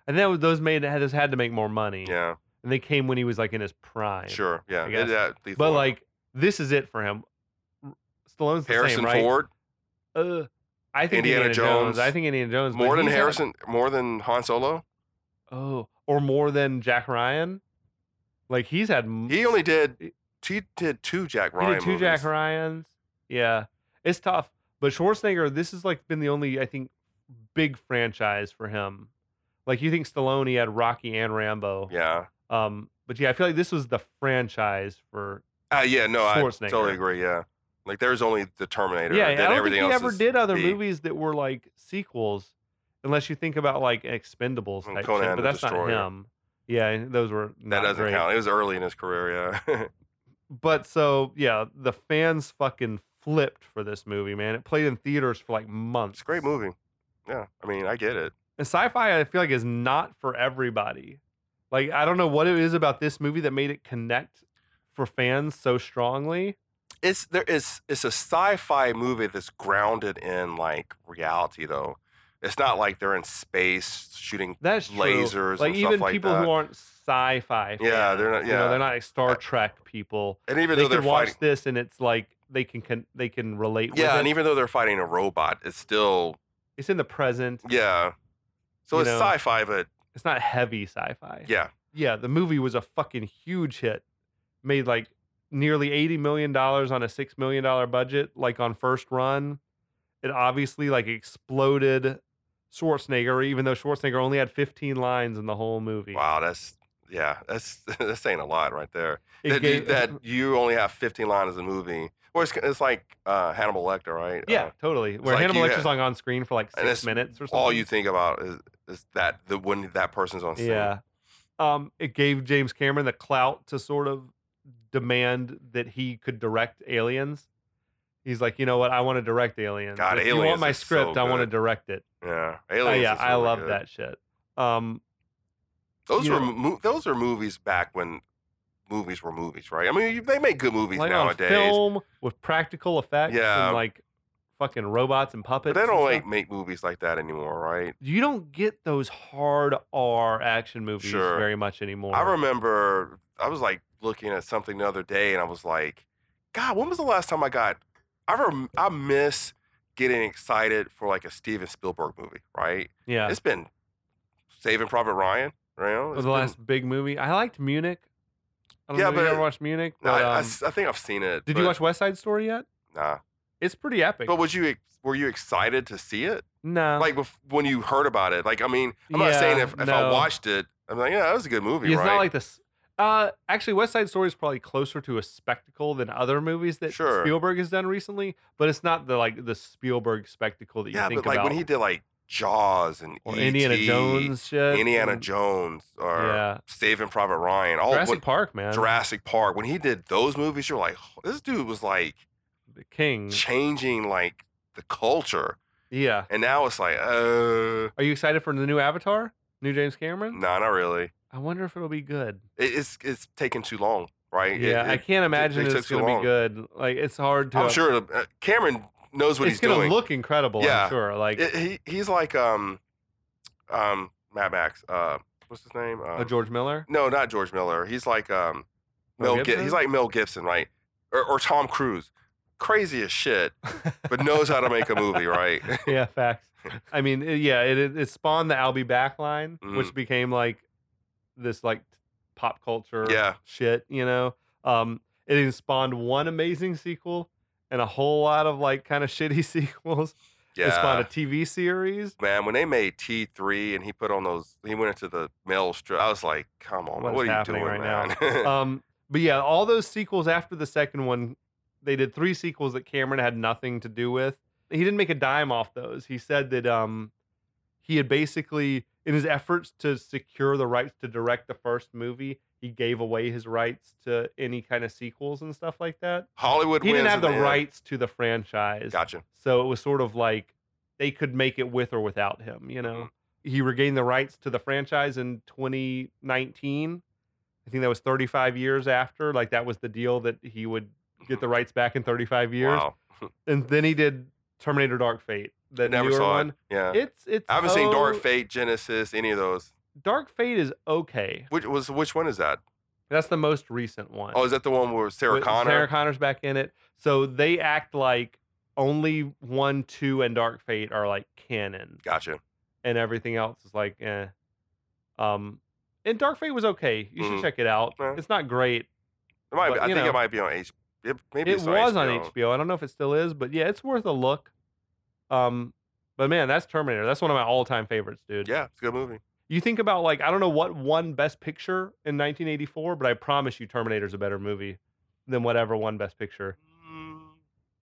And was those made those had to make more money. Yeah. And they came when he was like in his prime. Sure. Yeah. Yeah, but Weapon. like this is it for him. Stallone's the Harrison same, right? Ford, Uh, I think Indiana Indiana, Jones. I think Indiana Jones. more than Harrison, more than Han Solo. oh, or more than Jack Ryan. Like he's had. He only did. He did two Jack Ryan. he did two movies. Jack Ryans. Yeah, it's tough. But Schwarzenegger, this has like been the only I think big franchise for him. Like you think Stallone, he had Rocky and Rambo. Yeah. Um, but yeah, I feel like this was the franchise for. Uh, yeah. No, I totally agree. Yeah. Like there's only the Terminator. Yeah, I and then don't everything think he ever did other B. movies that were like sequels, unless you think about like Expendables type shit. the But that's not him. Yeah, those were That doesn't great. count. It was early in his career. Yeah. But so yeah, the fans fucking flipped for this movie, man. It played in theaters for like months. it's a great movie. Yeah. I mean, I get it. And sci-fi, I feel like, is not for everybody. Like I don't know what it is about this movie that made it connect for fans so strongly. it's there is it's a sci-fi movie that's grounded in like reality though. It's not like they're in space shooting That's true. lasers Like and even stuff like people that. who aren't sci-fi. Yeah, they're not- You know, yeah. they're not like Star Trek people. and even They though they're can watch fighting, this and it's like they can, can they can relate. with yeah, and even though they're fighting a robot, it's still it's in the present. yeah. So it's know. sci-fi, but It's not heavy sci-fi. yeah, yeah. The movie was a fucking huge hit. Made like nearly eighty million dollars on a six million dollar budget. Like on first run, it obviously like exploded Schwarzenegger. Even though Schwarzenegger only had fifteen lines in the whole movie. wow, that's yeah, that's that's saying a lot right there. That, you, gave- that you only have 15 lines in a movie. Well, it's, it's like uh, Hannibal Lecter, right? Yeah, Uh, totally. Where like Hannibal you Lecter's had- like on screen for like six minutes or something. all you think about is is that the when that person's on scene. Yeah. Um, it gave James Cameron the clout to sort of demand that he could direct aliens. He's like, you know what? I want to direct aliens. God, if you want my is so script, I want to direct it. yeah. Oh, Aliens. yeah, is I really love good. that shit. Um, Those were mo- those are movies back when movies were movies, right? I mean, they make good movies like nowadays, film with practical effects Yeah. and like fucking robots and puppets. but they don't like make movies like that anymore, right? You don't get those hard R action movies Sure. very much anymore. I remember I was like looking at something the other day, and I was like, God, when was the last time I got? I rem- I miss getting excited for like a Steven Spielberg movie, right? yeah. It's been Saving Private Ryan, you know? was the been- last big movie. I liked Munich. I don't Yeah, know if you but- ever watched Munich. No, But, I, I um, s- I think I've seen it. did you watch West Side Story yet? Nah. It's pretty epic. But was you were you excited to see it? no, Like when you heard about it? Like I mean, I'm not saying Yeah, if, if I watched it, I'm like, yeah, that was a good movie, it's right? not like this. Uh, actually, West Side Story is probably closer to a spectacle than other movies that Sure. Spielberg has done recently. But it's not the like the Spielberg spectacle that you yeah, think but like about. when he did like Jaws and or E.T., Indiana Jones shit. Indiana and- Jones, or Yeah. Saving Private Ryan, all Jurassic Park, man. Jurassic Park. When he did those movies, you're like, this dude was like the King. changing like the culture, Yeah. and now it's like, uh, Are you excited for the new Avatar? New James Cameron? nah, not really. I wonder if it'll be good. It, it's it's taking too long, right? It- Yeah, I can't imagine took it's going to be good. Like it's hard to. I'm sure uh, Cameron knows what it's he's going doing. to look incredible. Yeah. I'm sure. Like It- he he's like um um Mad Max. Uh, what's his name? uh, Um, George Miller. no, not George Miller. He's like um Mel Mel. Gibson? Gibson? he's like Mel Gibson, right? Or, or Tom Cruise. Crazy as shit, but knows how to make a movie, right? yeah, facts. I mean, it- yeah, it it spawned the "I'll be back" line, which Mhm. became like this like pop culture Yeah. shit. You know, um, it even spawned one amazing sequel and a whole lot of like kind of shitty sequels. Yeah. It's spawned a TV series. man. When they made T three and he put on those, he went into the male strip. I was like, come on, What what, are you doing, right man? um, but yeah, all those sequels after the second one, they did three sequels that Cameron had nothing to do with. He didn't make a dime off those. He said that um, he had basically, in his efforts to secure the rights to direct the first movie, he gave away his rights to any kind of sequels and stuff like that. Hollywood. He didn't have in the rights to the franchise. Gotcha. So it was sort of like they could make it with or without him, you know. Mhm. He regained the rights to the franchise in 2019. I think that was 35 years after. Like that was the deal that he would get the rights back in 35 years. Wow. And then he did Terminator Dark Fate, that Never newer saw one. it. Yeah. It's it's I haven't seen Dark oh- Fate, Genisys, any of those. Dark Fate is okay. Which was which one is that? That's the most recent one. Oh, is that the one where Sarah With- Connor? Sarah Connor's back in it. So they act like only one, two, and Dark Fate are like canon. Gotcha. and everything else is like eh. Um, and Dark Fate was okay. You should Mhm. check it out. Yeah. It's not great. It might But, be, I think know, it might be on H. It, maybe it was on on HBO. I don't know if it still is, but yeah, it's worth a look. Um, but man, that's Terminator. That's one of my all-time favorites, dude. Yeah, it's a good movie. You think about like I don't know what won Best Picture in 1984, but I promise you, Terminator's a better movie than whatever won Best Picture.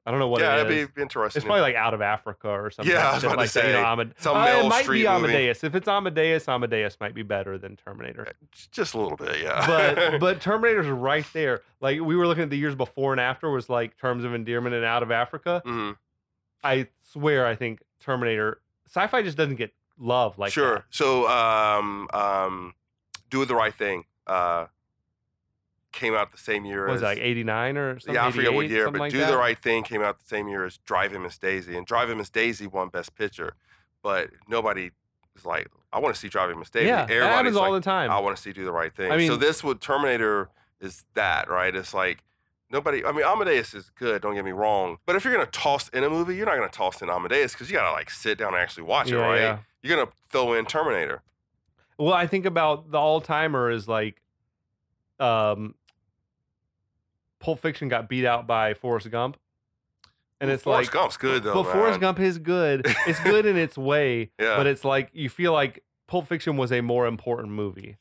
I don't know what yeah, it that'd is. be interesting. It's probably like Out of Africa or something. Yeah, I was about to like that. You know, say, some Uh, it might Streep be movie. Amadeus. If it's Amadeus, Amadeus might be better than Terminator. just a little bit, yeah. but but Terminator's right there. Like we were looking at the years before and after was like Terms of Endearment and Out of Africa. Mhm. I swear, I think Terminator sci-fi just doesn't get love like sure. that. So, um, um, do the right thing. Uh, came out the same year was as it like 89 or something? yeah, I forget what year, but like Do that? the Right Thing came out the same year as Driving Miss Daisy, and Driving Miss Daisy won Best Picture, but nobody was like, I want to see Driving Miss Daisy. Yeah, that happens all like, the time. I want to see Do the Right Thing. I mean, so this would Terminator is that right? It's like nobody. I mean, Amadeus is good. Don't get me wrong, but if you're gonna toss in a movie, you're not gonna toss in Amadeus because you gotta like sit down and actually watch it, right? yeah. You're gonna throw in Terminator. Well, I think about the all timer is like, um, Pulp Fiction got beat out by Forrest Gump, and it's Forrest like, Gump's good though. but Forrest. Gump is good. It's good in its way, Yeah. but it's like you feel like Pulp Fiction was a more important movie.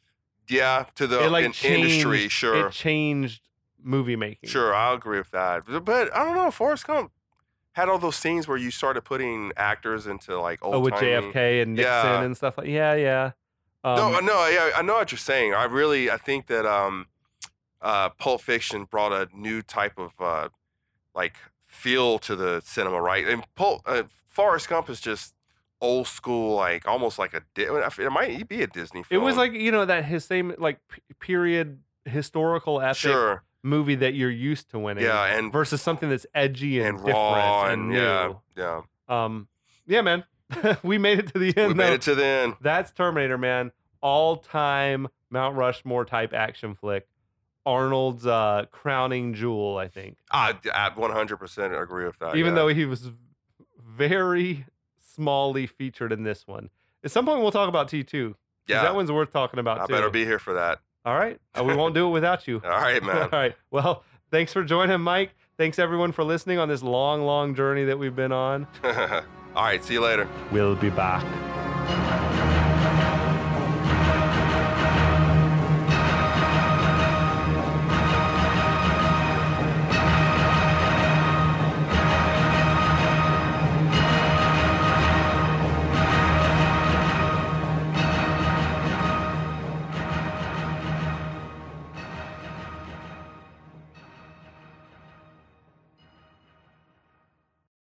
Yeah, to the like in- changed, industry, sure. It changed movie making. Sure, I'll agree with that. But, but I don't know. Forrest Gump had all those scenes where you started putting actors into like old Oh, with JFK and Nixon Yeah. and stuff like yeah, yeah. Um, no, no, yeah, I know what you're saying. I really, I think that um, uh, Pulp Fiction brought a new type of uh, like feel to the cinema, right? And Pulp, uh, Forrest Gump is just old school, like almost like a. It might be a Disney Film. it was like you know that his same like p- period historical epic sure, movie that you're used to winning. yeah, and versus something that's edgy and, and different raw and, and, new. yeah, yeah. Um, yeah, man, we made it to the end. We made though. it to the end. That's Terminator, man. All time Mount Rushmore type action flick. Arnold's uh, crowning jewel, I think. I, I 100% agree with that. Even yeah. though he was very smallly featured in this one. At some point, we'll talk about T2. yeah, That one's worth talking about I too. better be here for that. All right. Uh, we won't do it without you. All right, man. right. Well, thanks for joining, Mike. Thanks everyone for listening on this long, long journey that we've been on. All right, see you later. We'll be back.